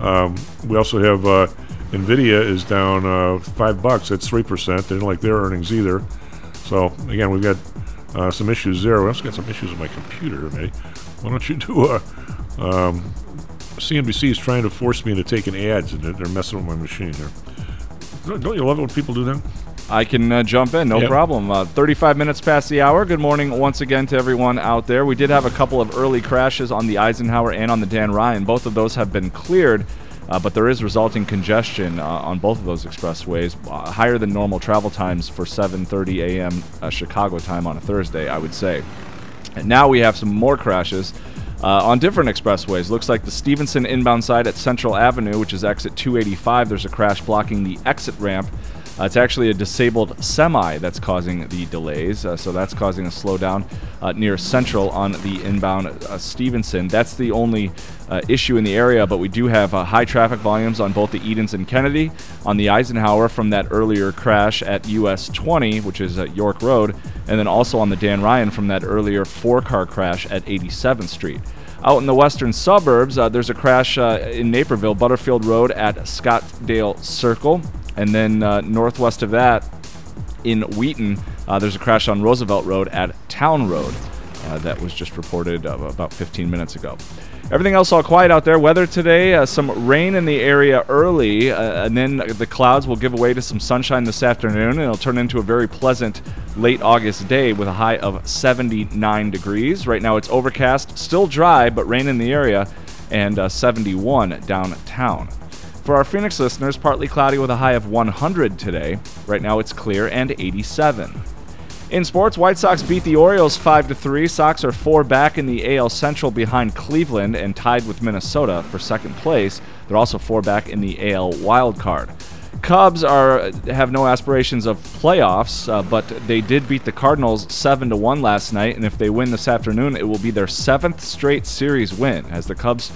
Um, we also have uh, Nvidia is down uh, five bucks. That's three percent. They didn't like their earnings either. So again, we've got uh, some issues there. We also got some issues with my computer. Maybe why don't you do a um, CNBC is trying to force me into taking ads, and they're- messing with my machine here. Don't don't you love it when people do that? I can uh, jump in, no Yep. problem. Uh, 35 minutes past the hour. Good morning once again to everyone out there. We did have a couple of early crashes on the Eisenhower and on the Dan Ryan. Both of those have been cleared, uh, but there is resulting congestion uh, on both of those expressways, uh, higher than normal travel times for 7:30 a.m. Uh, Chicago time on a Thursday, I would say. And now we have some more crashes Uh, on different expressways, looks like the Stevenson inbound side at Central Avenue, which is exit 285, there's a crash blocking the exit ramp. Uh, it's actually a disabled semi that's causing the delays, uh, so that's causing a slowdown uh, near Central on the inbound uh, Stevenson. That's the only uh, issue in the area, but we do have high traffic volumes on both the Edens and Kennedy, on the Eisenhower from that earlier crash at US 20, which is at York Road, and then also on the Dan Ryan from that earlier four car crash at 87th Street. Out in the western suburbs, uh, there's a crash uh, in Naperville, Butterfield Road at Scottdale Circle. And then uh, northwest of that, in Wheaton, uh, there's a crash on Roosevelt Road at Town Road. Uh, that was just reported uh, about 15 minutes ago. Everything else all quiet out there. Weather today, uh, some rain in the area early, uh, and then the clouds will give way to some sunshine this afternoon, and it'll turn into a very pleasant late August day with a high of 79 degrees. Right now it's overcast, still dry, but rain in the area, and uh, 71 downtown. For our Phoenix listeners, partly cloudy with a high of 100 today. Right now it's clear and 87. In sports, White Sox beat the Orioles 5 to 3. Sox are 4 back in the AL Central behind Cleveland and tied with Minnesota for second place. They're also 4 back in the AL wild card. Cubs are have no aspirations of playoffs, uh, but they did beat the Cardinals 7 to 1 last night and if they win this afternoon, it will be their 7th straight series win as the Cubs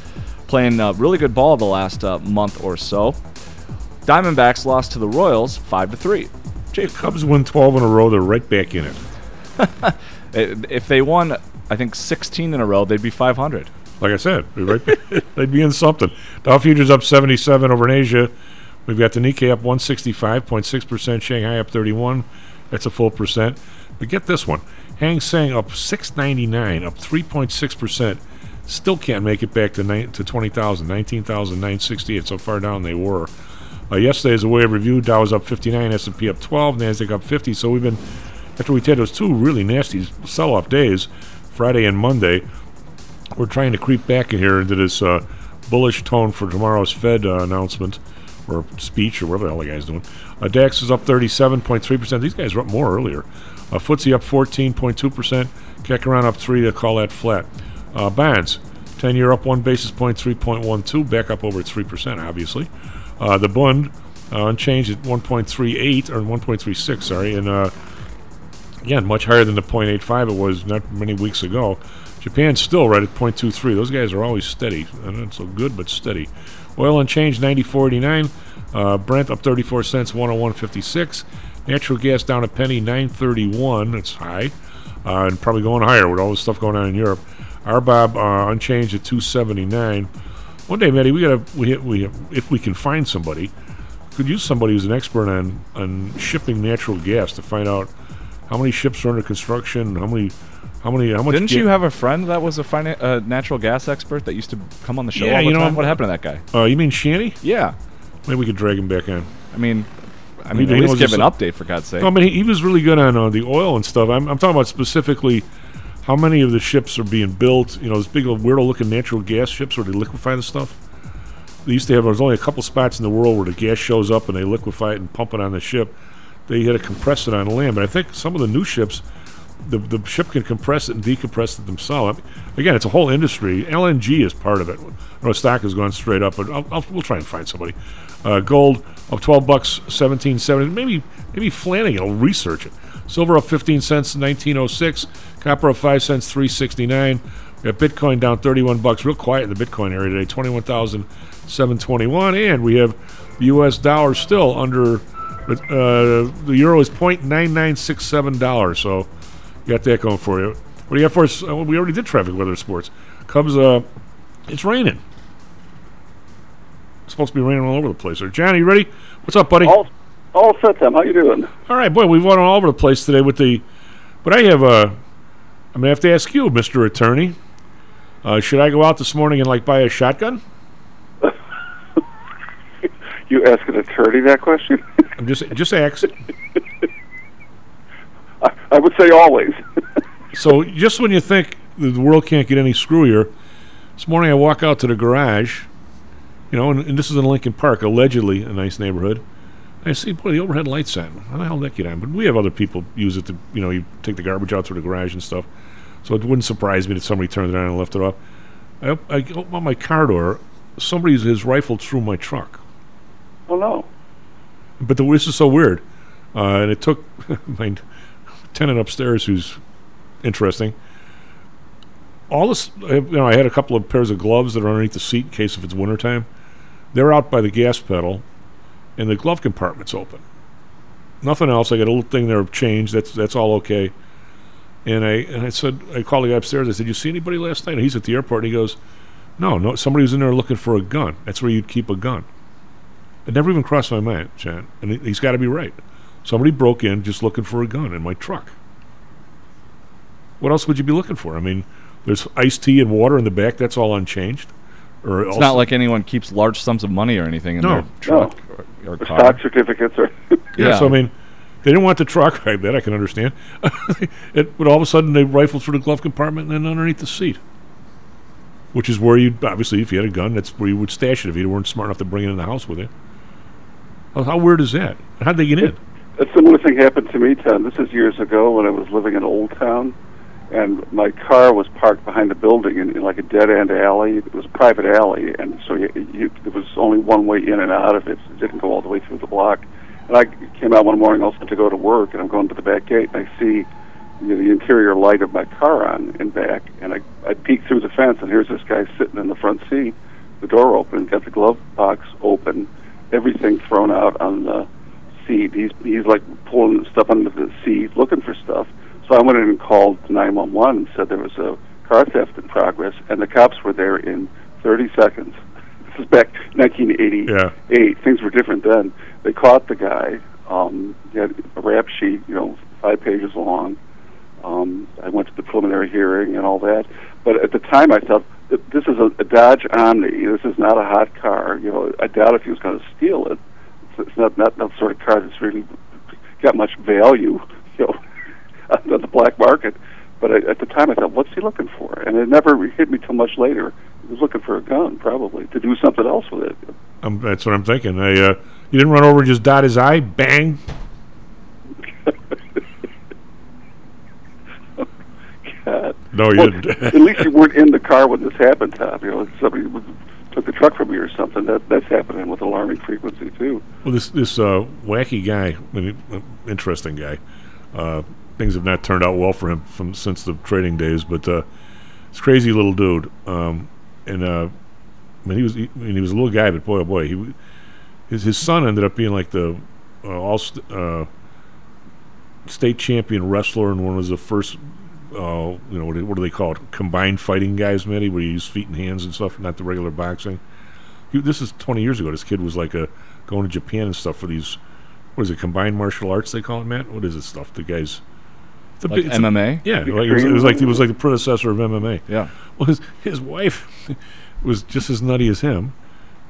playing uh, really good ball the last uh, month or so. Diamondbacks lost to the Royals 5 to 3. Jay, Cubs win 12 in a row. They're right back in it. *laughs* if they won, I think 16 in a row, they'd be 500. Like I said, they'd, right *laughs* they'd be in something. Dow futures up 77 over in Asia. We've got the Nikkei up 165.6%, Shanghai up 31. That's a full percent. But get this one. Hang Seng up 699, up 3.6%. Still can't make it back to, ni- to 20,000, 19,968. So far down they were. Uh, yesterday, as a way of review, Dow was up 59, S&P up 12, Nasdaq up 50. So we've been after we had those two really nasty sell-off days, Friday and Monday. We're trying to creep back in here into this uh, bullish tone for tomorrow's Fed uh, announcement or speech or whatever the hell the guy's doing. Uh, DAX is up 37.3%. These guys were up more earlier. Uh, FTSE up 14.2%. Kekaran up 3 to call that flat. Uh, bonds, 10 year up 1 basis point, 3.12, back up over 3%, obviously. Uh, the Bund uh, unchanged at 1.38 or 1.36, sorry, and uh, again much higher than the 0.85 it was not many weeks ago. Japan's still right at 0.23. Those guys are always steady, not so good, but steady. Oil unchanged 94.89. Uh, Brent up 34 cents, 101.56. Natural gas down a penny, 9.31. That's high, uh, and probably going higher with all this stuff going on in Europe. RBOB uh, unchanged at 279. One day, Maddie, we gotta we we if we can find somebody, could use somebody who's an expert on on shipping natural gas to find out how many ships are under construction, how many, how many, how much. Didn't ga- you have a friend that was a fina- uh, natural gas expert that used to come on the show Yeah, the you know, time? What happened to that guy? Uh, you mean Shanny? Yeah. Maybe we could drag him back on. I mean, I mean, he at least give an update for God's sake. No, I mean, he, he was really good on uh, the oil and stuff. I'm, I'm talking about specifically how many of the ships are being built. You know, those big, weirdo-looking natural gas ships where they liquefy the stuff. They used to have. There's only a couple spots in the world where the gas shows up and they liquefy it and pump it on the ship. They had to compress it on land, but I think some of the new ships, the the ship can compress it and decompress it themselves. I mean, again, it's a whole industry. LNG is part of it. I know stock has gone straight up, but I'll, I'll, we'll try and find somebody. Uh, gold up 12 bucks, 1770. Maybe maybe Flanagan will research it. Silver up 15 cents, 1906. Copper up 5 cents, 369. We got Bitcoin down 31 bucks. Real quiet in the Bitcoin area today, 21,721. And we have the U.S. dollar still under. Uh, the euro is $0.9967. So you got that going for you. What do you got for us? Uh, we already did traffic weather sports. Cubs, uh, it's raining. It's supposed to be raining all over the place. There, Johnny, you ready? What's up, buddy? All set, Tim. How you doing? All right, boy, we've won all over the place today with the. But I have a. I'm gonna have to ask you, Mister Attorney. Uh, should I go out this morning and like buy a shotgun? *laughs* You ask an attorney that question? *laughs* I'm just just ask. *laughs* I, I would say always. so just when you think the the world can't get any screwier, this morning I walk out to the garage, you know, and, and this is in Lincoln Park, allegedly a nice neighborhood. I see, boy, the overhead lights on. How the hell did that get on? But we have other people use it to, you know, you take the garbage out through the garage and stuff. So it wouldn't surprise me that somebody turned it on and left it off. I, op- I open up my car door. Somebody has rifled through my truck. Oh no. But the, this is so weird. Uh, and it took *laughs* my tenant upstairs, who's interesting. All this, you know, I had a couple of pairs of gloves that are underneath the seat in case if it's wintertime. They're out by the gas pedal, and the glove compartment's open. Nothing else. I got a little thing there of change. That's that's all okay. And I and I said, I called the guy upstairs. I said, "You see anybody last night?" And he's at the airport. And he goes, "No, no. Somebody was in there looking for a gun. That's where you'd keep a gun." It never even crossed my mind, Chan. And he- he's got to be right. Somebody broke in just looking for a gun in my truck. What else would you be looking for? I mean, there's iced tea and water in the back. That's all unchanged. Or It's also- not like anyone keeps large sums of money or anything in No. their truck or, or car. stock certificates are. *laughs* Yeah, so I mean, they didn't want the truck. *laughs* I bet I can understand. *laughs* it, but all of a sudden, they rifled through the glove compartment and then underneath the seat, which is where you obviously, if you had a gun, that's where you would stash it if you weren't smart enough to bring it in the house with you. How, how weird is that? How'd they get in? A similar thing happened to me, Tom. This is years ago when I was living in Old Town, and my car was parked behind a building in, in like a dead end alley. It was a private alley, and so you, you, there was only one way in and out of it. It didn't go all the way through the block. And I came out one morning also to go to work, and I'm going to the back gate, and I see you know, the interior light of my car on in back, and I, I peek through the fence, and here's this guy sitting in the front seat, the door open, got the glove box open, everything thrown out on the seat. He's he's like pulling stuff under the seat, looking for stuff. So I went in and called 911 and said there was a car theft in progress, and the cops were there in 30 seconds. *laughs* This is back 1988. Things were different then. They caught the guy. Um, he had a rap sheet, you know, five pages long. Um, I went to the preliminary hearing and all that. But at the time, I thought this is a, a Dodge Omni. This is not a hot car. You know, I doubt if he was going to steal it. It's, it's not not that sort of car that's really got much value, *laughs* you know, *laughs* on the black market. But I, at the time, I thought, what's he looking for? And it never hit me till much later. He was looking for a gun, probably to do something else with it. Um, that's what I'm thinking. I, uh, you didn't run over and just dot his eye, bang. God. *laughs* No, you Well, didn't. at least you weren't in the car when this happened, Tom. You know, somebody was, took the truck from you or something. That that's happening with alarming frequency too. Well, this this uh, wacky guy, I mean, interesting guy. Uh, things have not turned out well for him from since the trading days, but uh, this crazy little dude. Um, and uh, I mean, he was he, I mean, he was a little guy, but boy, oh boy, he his his son ended up being like the uh, all st- uh, state champion wrestler, and one was the first. Uh, you know what, do- what do they call it? Combined fighting guys, Matty, where you use feet and hands and stuff, not the regular boxing. He, this is 20 years ago. This kid was like a going to Japan and stuff for these. What is it? Combined martial arts? They call it, Matt. What is this stuff? The guys. It's a Like big- it's a- MMA? yeah, like, it, was, it was like it was like the predecessor of MMA. Yeah. Well, his his wife *laughs* was just as nutty as him,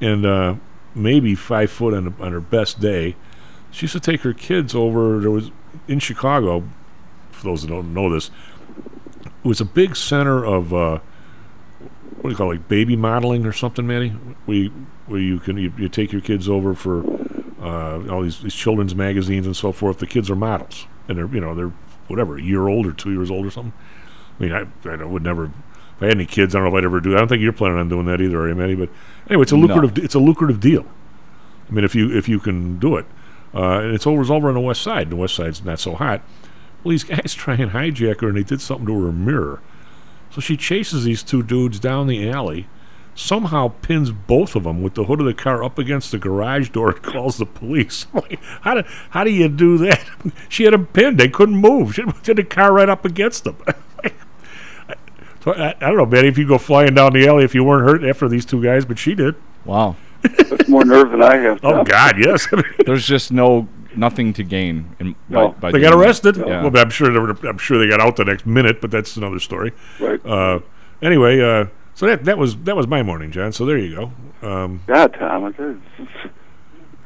and uh, maybe five foot on, on her best day. She used to take her kids over. There was in Chicago. For those that don't know this, it was a big center of uh, what do you call it, like baby modeling or something, Manny? Where you, where you can you, you take your kids over for uh, all these, these children's magazines and so forth. The kids are models, and they're you know they're whatever a year old or two years old or something. I mean, I, I would never. If I had any kids, I don't know if I'd ever do that. I don't think you're planning on doing that either, are you, Matty? But anyway, it's a No. lucrative. It's a lucrative deal. I mean, if you if you can do it, uh, and it's over it's over on the west side. And The west side's not so hot. Well, these guys *laughs* try and hijack her, and they did something to her mirror. So she chases these two dudes down the alley, somehow pins both of them with the hood of the car up against the garage door and *laughs* calls the police. *laughs* Like, how, do, how do you do that? *laughs* she had them pinned. They couldn't move. She had the car right up against them. so I, I don't know, Betty, if you go flying down the alley if you weren't hurt after these two guys, but she did. Wow. That's more nerve than I have. Oh, Tom. God, yes. There's just no nothing to gain. In, No. by, by they got doing that. arrested. Yeah. Well, I'm sure they were, I'm sure they got out the next minute, but that's another story. Right. Uh, anyway, uh, so that that was that was my morning, John. So there you go. Um, God, Tom, it's,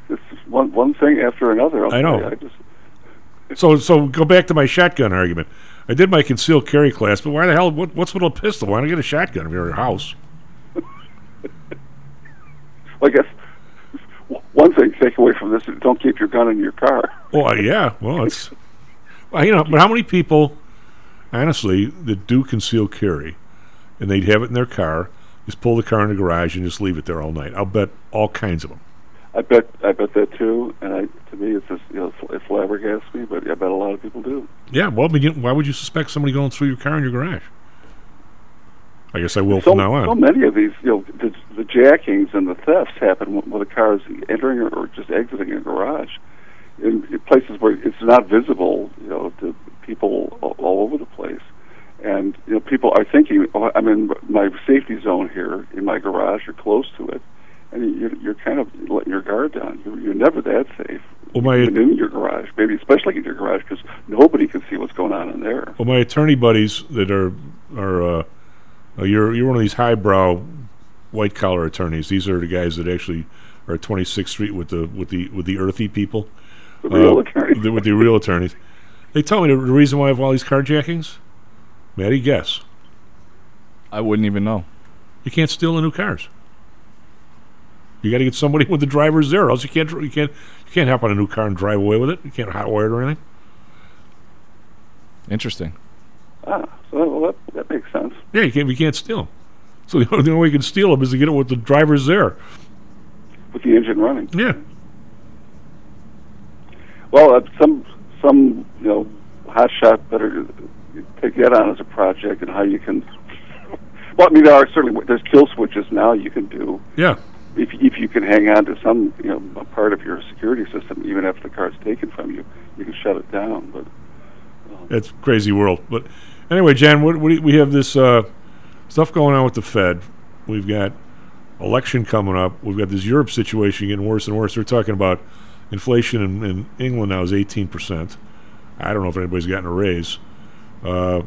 it's, one one thing after another. I know. I just so so go back to my shotgun argument. I did my concealed carry class, but why the hell? What, what's with a pistol? Why don't get a shotgun if you're at your house? *laughs* Well, I guess one thing to take away from this is don't keep your gun in your car. Well, uh, yeah. Well, it's well, you know, but how many people, honestly, that do conceal carry, and they'd have it in their car, Just pull the car in the garage and just leave it there all night. I'll bet all kinds of them. I bet I bet that too, and I, to me, it's just you know it flabbergasts me, but I bet a lot of people do. Yeah, well, I mean, you- why would you suspect somebody going through your car in your garage? I guess I will so, from now on. so many of these, you know, the, the jackings and the thefts happen when, when the car is entering or, just exiting a garage in, in places where it's not visible, you know, to people all, all over the place. And you know, people are thinking, oh, I'm in my safety zone here in my garage or close to it, and you're, you're kind of letting your guard down. You're, you're never that safe. Well, my even in your garage, maybe especially in your garage, because nobody can see what's going on in there. well, my attorney buddies that are are uh, you're you're one of these highbrow white collar attorneys. These are the guys that actually are at 26th Street with the with the with the earthy people, The real uh, with the real attorneys. They tell me the, the reason why I have all these carjackings. Maddie, guess. I wouldn't even know. You can't steal the new cars. You got to get somebody with the driver's there, or else you can't you can't you can't hop on a new car and drive away with it. You can't hotwire it or anything. Interesting. Ah, so well, that, that makes sense. Yeah, you can't you can't steal them. So the only, the only way you can steal them is to get it with the driver's there. with the engine running. Yeah. Well, uh, some some you know hot shot better take that on as a project and how you can. Well, I mean, there are certainly there's kill switches now you can do. Yeah. If if you can hang on to some you know a part of your security system, even after the car's taken from you, you can shut it down. But It's crazy world. But anyway, Jan, what, what we have this uh, stuff going on with the Fed. We've got election coming up. We've got this Europe situation getting worse and worse. They're talking about inflation in, in England now is 18%. I don't know if anybody's gotten a raise. Uh,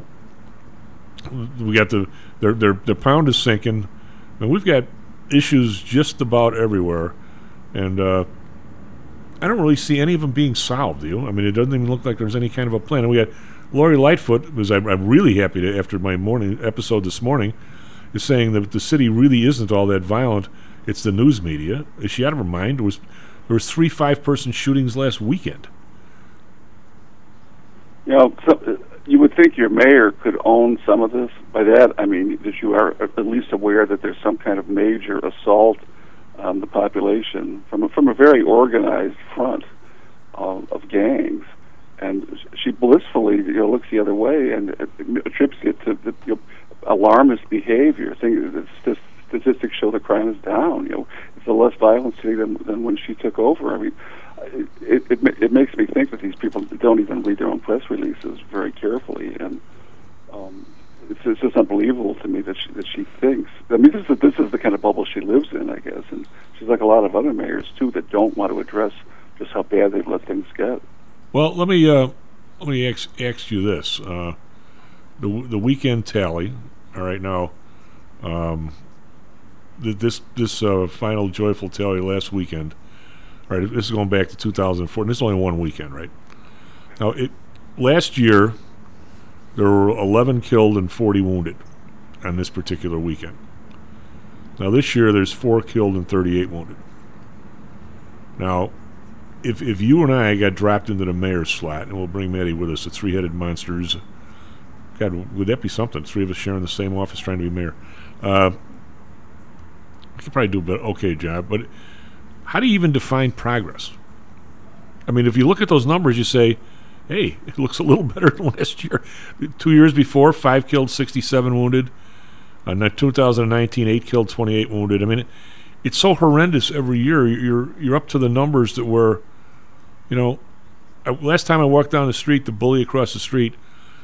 we got the their their the pound is sinking. And we've got issues just about everywhere, and uh, I don't really see any of them being solved. You? I mean, it doesn't even look like there's any kind of a plan. And we got Lori Lightfoot, because I'm, I'm really happy to after my morning episode this morning, is saying that the city really isn't all that violent. It's the news media. Is she out of her mind? There was there was three five person shootings last weekend. you know, so, you would think your mayor could own some of this. By that, I mean that you are at least aware that there's some kind of major assault on the population from a, from a very organized front of, of gangs. And she blissfully, you know, looks the other way and attributes it to the you know, alarmist behavior. Thing st- statistics show the crime is down. You know, it's a less violent city than than when she took over. I mean, it, it, it makes me think that these people don't even read their own press releases very carefully, and um, it's, it's just unbelievable to me that she, that she thinks. I mean, this is this is the kind of bubble she lives in, I guess, and she's like a lot of other mayors too that don't want to address just how bad they've let things get. Well, let me uh, let me ask, ask you this: uh, the the weekend tally. All right, now, um, th- this this uh, final joyful tally last weekend. Right, this is going back to 2004. This is only one weekend, right? Now, it last year there were 11 killed and 40 wounded on this particular weekend. Now, this year there's four killed and 38 wounded. Now, if if you and I got dropped into the mayor's slot, and we'll bring Maddie with us, the three-headed monsters. God, would that be something? Three of us sharing the same office, trying to be mayor. Uh, we could probably do a bit okay job, but how do you even define progress? I mean, if you look at those numbers, you say, "Hey, *laughs* it looks a little better than last year." Two years before, five killed, sixty-seven wounded. Uh, now 2019, eight killed, 28 wounded. I mean, it, it's so horrendous every year. You're you're up to the numbers that were, you know, last time I walked down the street, the bully across the street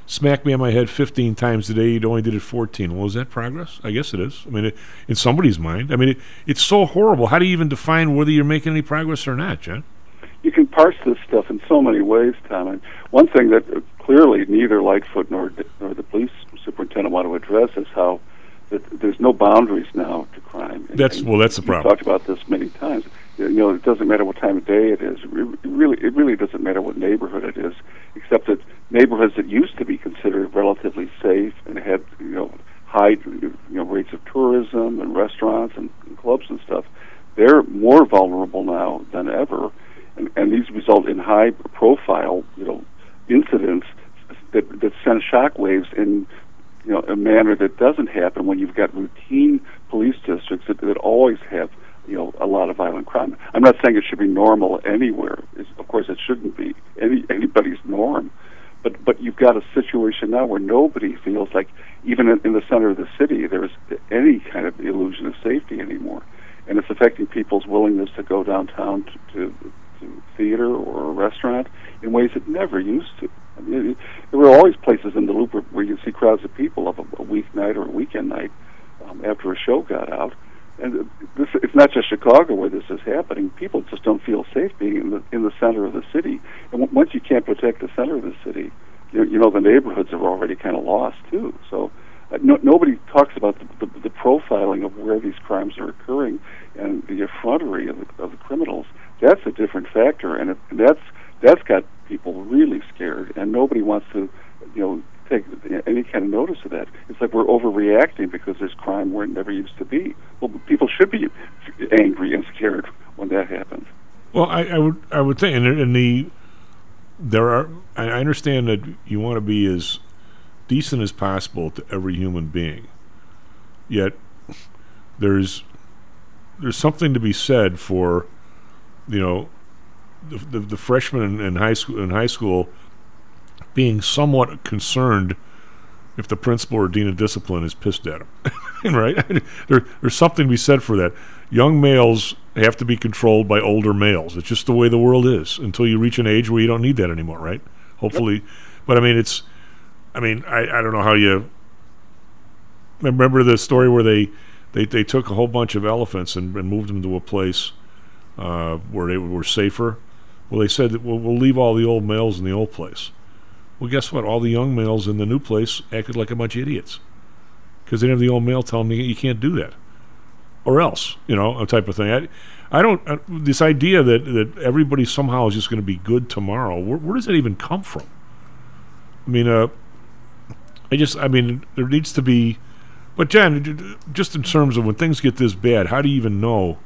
smacked me on my head 15 times today. You only did it 14. Well, is that progress? I guess it is. I mean, it, in somebody's mind. I mean, it, it's so horrible. How do you even define whether you're making any progress or not, Jen? You can parse this stuff in so many ways, Tom. And one thing that clearly neither Lightfoot nor nor the police superintendent want to address is how that there's no boundaries now to crime. And- That's well, that's the problem. We've talked about this many times. You know, it doesn't matter what time of day it is. It really, it really doesn't matter what neighborhood it is, except that neighborhoods that used to be considered relatively safe and had, you know, high, you know, rates of tourism and restaurants and, and clubs and stuff, they're more vulnerable now than ever, and, and these result in high-profile, you know, incidents that that send shockwaves in, you know, a manner that doesn't happen when you've got routine police districts that, that always have you know a lot of violent crime. I'm not saying it should be normal anywhere. It's, of course, it shouldn't be any anybody's norm. But but you've got a situation now where nobody feels like even in, in the center of the city there's any kind of illusion of safety anymore, and it's affecting people's willingness to go downtown to, to, to theater or a restaurant in ways it never used to. There were always places in the loop where, where you see crowds of people of a, a weeknight or a weekend night um, after a show got out. And this, it's not just Chicago where this is happening. People just don't feel safe being in the in the center of the city. And w- once you can't protect the center of the city, you, you know the neighborhoods are already kind of lost too. So uh, no, nobody talks about the, the, the profiling of where these crimes are occurring and the effrontery of the, of the criminals. That's a different factor, and, it, and that's that's got people really scared, and nobody wants to, you know, take any kind of notice of that. It's like we're overreacting because there's crime where it never used to be. Well, people should be angry and scared when that happens. Well, I, I would I would think, and, and the there are I understand that you want to be as decent as possible to every human being. Yet there's there's something to be said for you know the, the, freshmen in, high school in high school being somewhat concerned if the principal or dean of discipline is pissed at them. *laughs* right? there, there's something to be said for that. Young males have to be controlled by older males. It's just the way the world is until you reach an age where you don't need that anymore, right? Hopefully. Yep. But I mean, it's, I mean, I, I don't know how you I remember the story where they, they, they took a whole bunch of elephants and, and moved them to a place uh, where they were safer. Well, they said that we'll, we'll leave all the old males in the old place. Well, guess what? All the young males in the new place acted like a bunch of idiots because they didn't have the old male telling me you can't do that, or else, you know, a type of thing. I, I don't. Uh, this idea that that everybody somehow is just going to be good tomorrow. Where, where, does that even come from? I mean, uh, I just. I mean, there needs to be. But Jen, just in terms of when things get this bad, how do you even know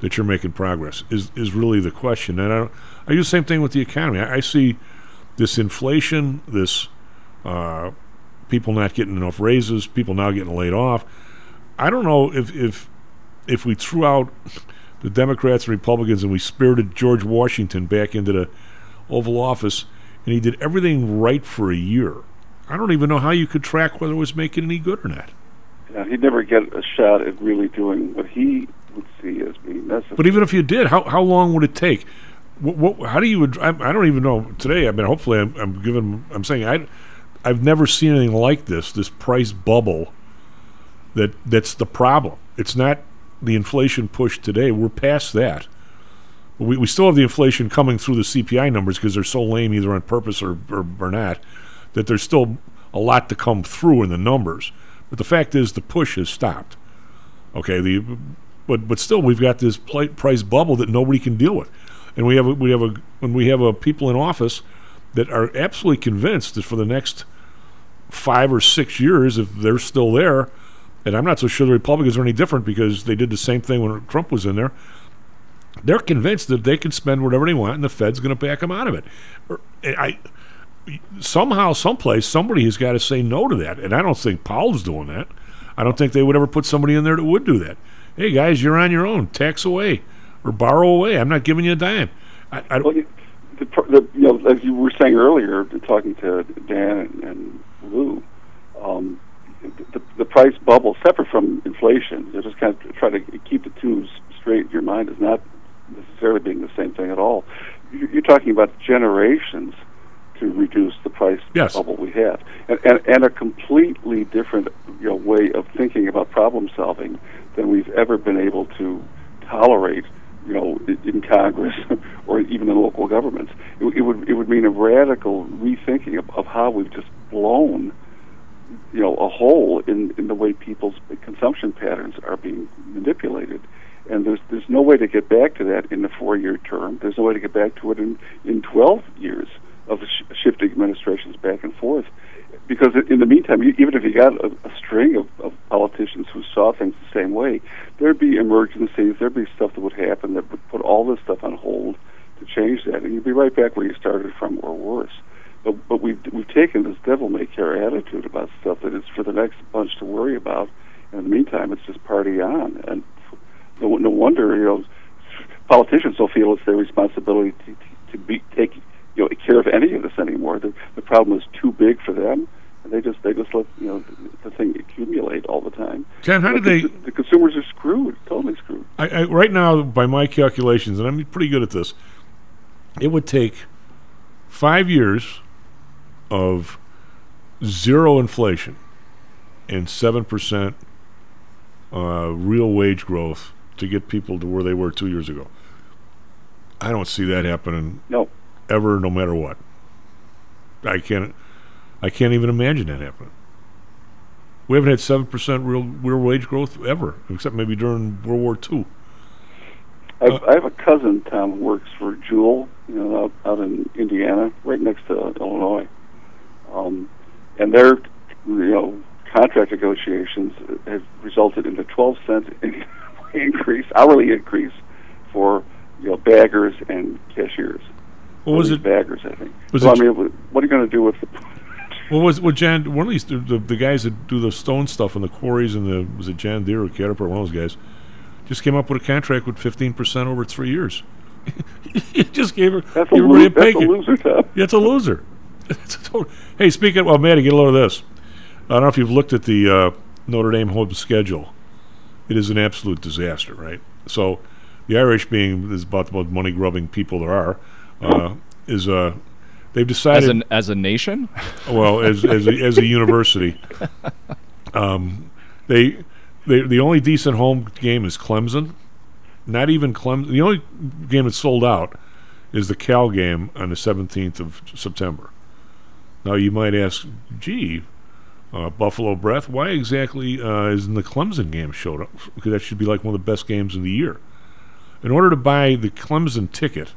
that you're making progress? Is is really the question. And I, I do the same thing with the economy. I, I see this inflation, this uh, people not getting enough raises, people now getting laid off. I don't know if if if we threw out the Democrats and Republicans and we spirited George Washington back into the Oval Office and he did everything right for a year. I don't even know how you could track whether it was making any good or not. Yeah, he'd never get a shot at really doing what he would see as being necessary. But even if you did, how how long would it take? What, what, how do you? I, I, don't even know today. I mean, hopefully, I'm, I'm giving. I'm saying I, I've never seen anything like this. This price bubble. That that's the problem. It's not the inflation push today. We're past that. We, we still have the inflation coming through the CPI numbers because they're so lame, either on purpose or, or, or not, that there's still a lot to come through in the numbers. But the fact is, the push has stopped. Okay, the but but still, we've got this price bubble that nobody can deal with and we have we have a when we have a people in office that are absolutely convinced that for the next five or six years, if they're still there, and I'm not so sure the Republicans are any different because they did the same thing when Trump was in there. They're convinced that they can spend whatever they want, and the Fed's going to back them out of it. Er, I somehow, someplace, somebody has got to say no to that, and I don't think Powell's doing that. I don't think they would ever put somebody in there that would do that. Hey guys, you're on your own. Tax away or borrow away. I'm not giving you a dime. I, I well, you, the, the, you know, as you were saying earlier, talking to Dan and, and Lou, um, the, the price bubble, separate from inflation, you just kind of try to keep the two straight in your mind, is not necessarily being the same thing at all. You're talking about generations to reduce the price yes. bubble we have, and, and, and a completely different you know, way of thinking about problem solving than we've ever been able to tolerate you know, in Congress *laughs* or even in local governments. It, it, would it would mean a radical rethinking of, of how we've just blown, you know, a hole in, in the way people's consumption patterns are being manipulated. And there's there's no way to get back to that in the four year term. There's no way to get back to it in in 12 years of sh- shifting administrations back and forth because in the meantime, even if you got a, a string of, of politicians who saw things the same way, there'd be emergencies, there'd be stuff that would happen that would put all this stuff on hold to change that, and you'd be right back where you started from or worse. But, but we've we've taken this devil may care attitude about stuff that it's for the next bunch to worry about. And in the meantime, it's just party on, and no, no wonder you know politicians don't feel it's their responsibility to, to be take you know care of any of this anymore. The the problem is too big for them, and they just they just let you know the, the thing accumulate all the time. Ken, how But did the, they- The consumers are screwed, totally screwed. I, I, right now, by my calculations, and I'm pretty good at this, it would take five years of zero inflation and seven percent uh, real wage growth to get people to where they were two years ago. I don't see that happening. No. Ever, no matter what. I can't. I can't even imagine that happening. We haven't had seven percent real real wage growth ever, except maybe during World War II. I, I have a cousin, Tom, who works for Jewel, you know, out, out in Indiana, right next to Illinois. Um, and their, you know, contract negotiations have resulted in a 12 cent *laughs* increase, hourly increase for, you know, baggers and cashiers. What was it? Baggers, I think. Was so, it- I mean, what are you going to do with the *laughs* Well, was well, Jan? One of these the, the, the guys that do the stone stuff in the quarries and the was it John Deere or Caterpillar? One of those guys just came up with a contract with fifteen percent over three years. *laughs* he just gave her That's a lo- *laughs* that's a loser, Tom. Yeah, it's a loser. It's a total- hey, speaking. Of, well, Maddie, get a load of this. I don't know if you've looked at the uh, Notre Dame home schedule. It is an absolute disaster, right? So, the Irish, being is about the most money grubbing people there are, uh, is uh, they've decided As an as a nation? *laughs* well, as as a, as a university, *laughs* um, they they the only decent home game is Clemson. Not even Clemson. The only game that's sold out is the Cal game on the seventeenth of September. Now you might ask, gee, uh, Buffalo Breath, why exactly uh, isn't the Clemson game showed up? Because that should be like one of the best games of the year. In order to buy the Clemson ticket,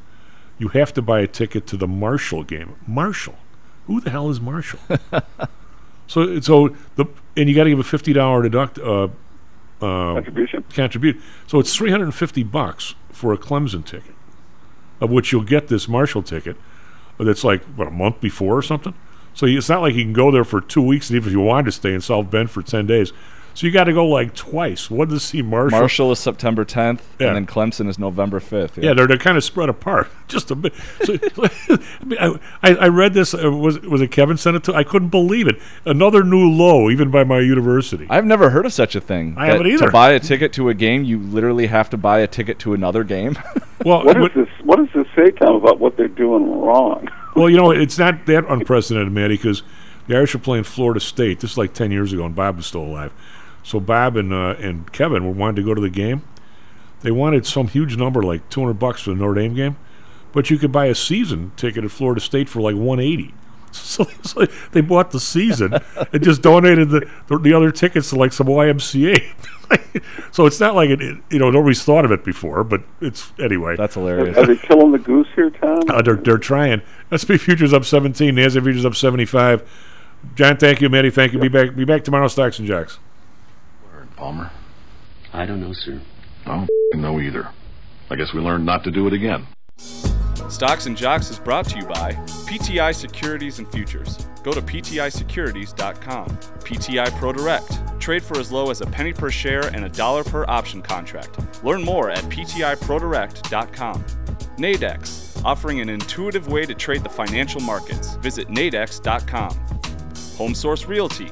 you have to buy a ticket to the Marshall game. Marshall, who the hell is Marshall? *laughs* so so the and you got to give a fifty dollar deduct uh, uh, Contribution. Contribute. So it's three hundred and fifty bucks for a Clemson ticket, of which you'll get this Marshall ticket. That's like what a month before or something. So it's not like you can go there for two weeks, and even if you wanted to stay in South Bend for ten days, so you got to go like twice. What to see Marshall? Marshall is September 10th, Yeah. and then Clemson is November 5th. Yeah, they're, they're kind of spread apart, *laughs* just a bit. So, *laughs* I, mean, I, I read this. Uh, was was it Kevin sent it to? I couldn't believe it. Another new low, even by my university. I've never heard of such a thing. I haven't either. To buy a ticket to a game, you literally have to buy a ticket to another game. *laughs* Well, What does this? What does this say, Tom, about what they're doing wrong? Well, you know, it's not that unprecedented, Matty, because the Irish were playing Florida State. This is like ten years ago, and Bob was still alive. So Bob and uh, and Kevin were wanted to go to the game. They wanted some huge number, like two hundred bucks for the Notre Dame game, but you could buy a season ticket at Florida State for like one eighty. *laughs* So, so they bought the season *laughs* and just donated the, the the other tickets to like some YMCA. *laughs* so it's not like it, it- you know nobody's thought of it before, but it's anyway. That's hilarious. are they killing the goose here, Tom? Uh, they're, they're trying. SP futures up 17. NASDAQ futures up 75. John, thank you. Matty, thank you. Be back. Be back tomorrow. Stocks and Jocks. Palmer? I don't know, sir. I don't know either. I guess we learned not to do it again. Stocks and Jocks is brought to you by PTI Securities and Futures. Go to PTIsecurities.com. PTI Pro Direct. Trade for as low as a penny per share and a dollar per option contract. Learn more at PTIProDirect.com. Nadex, offering an intuitive way to trade the financial markets. Visit nadex.com. Home Source Realty.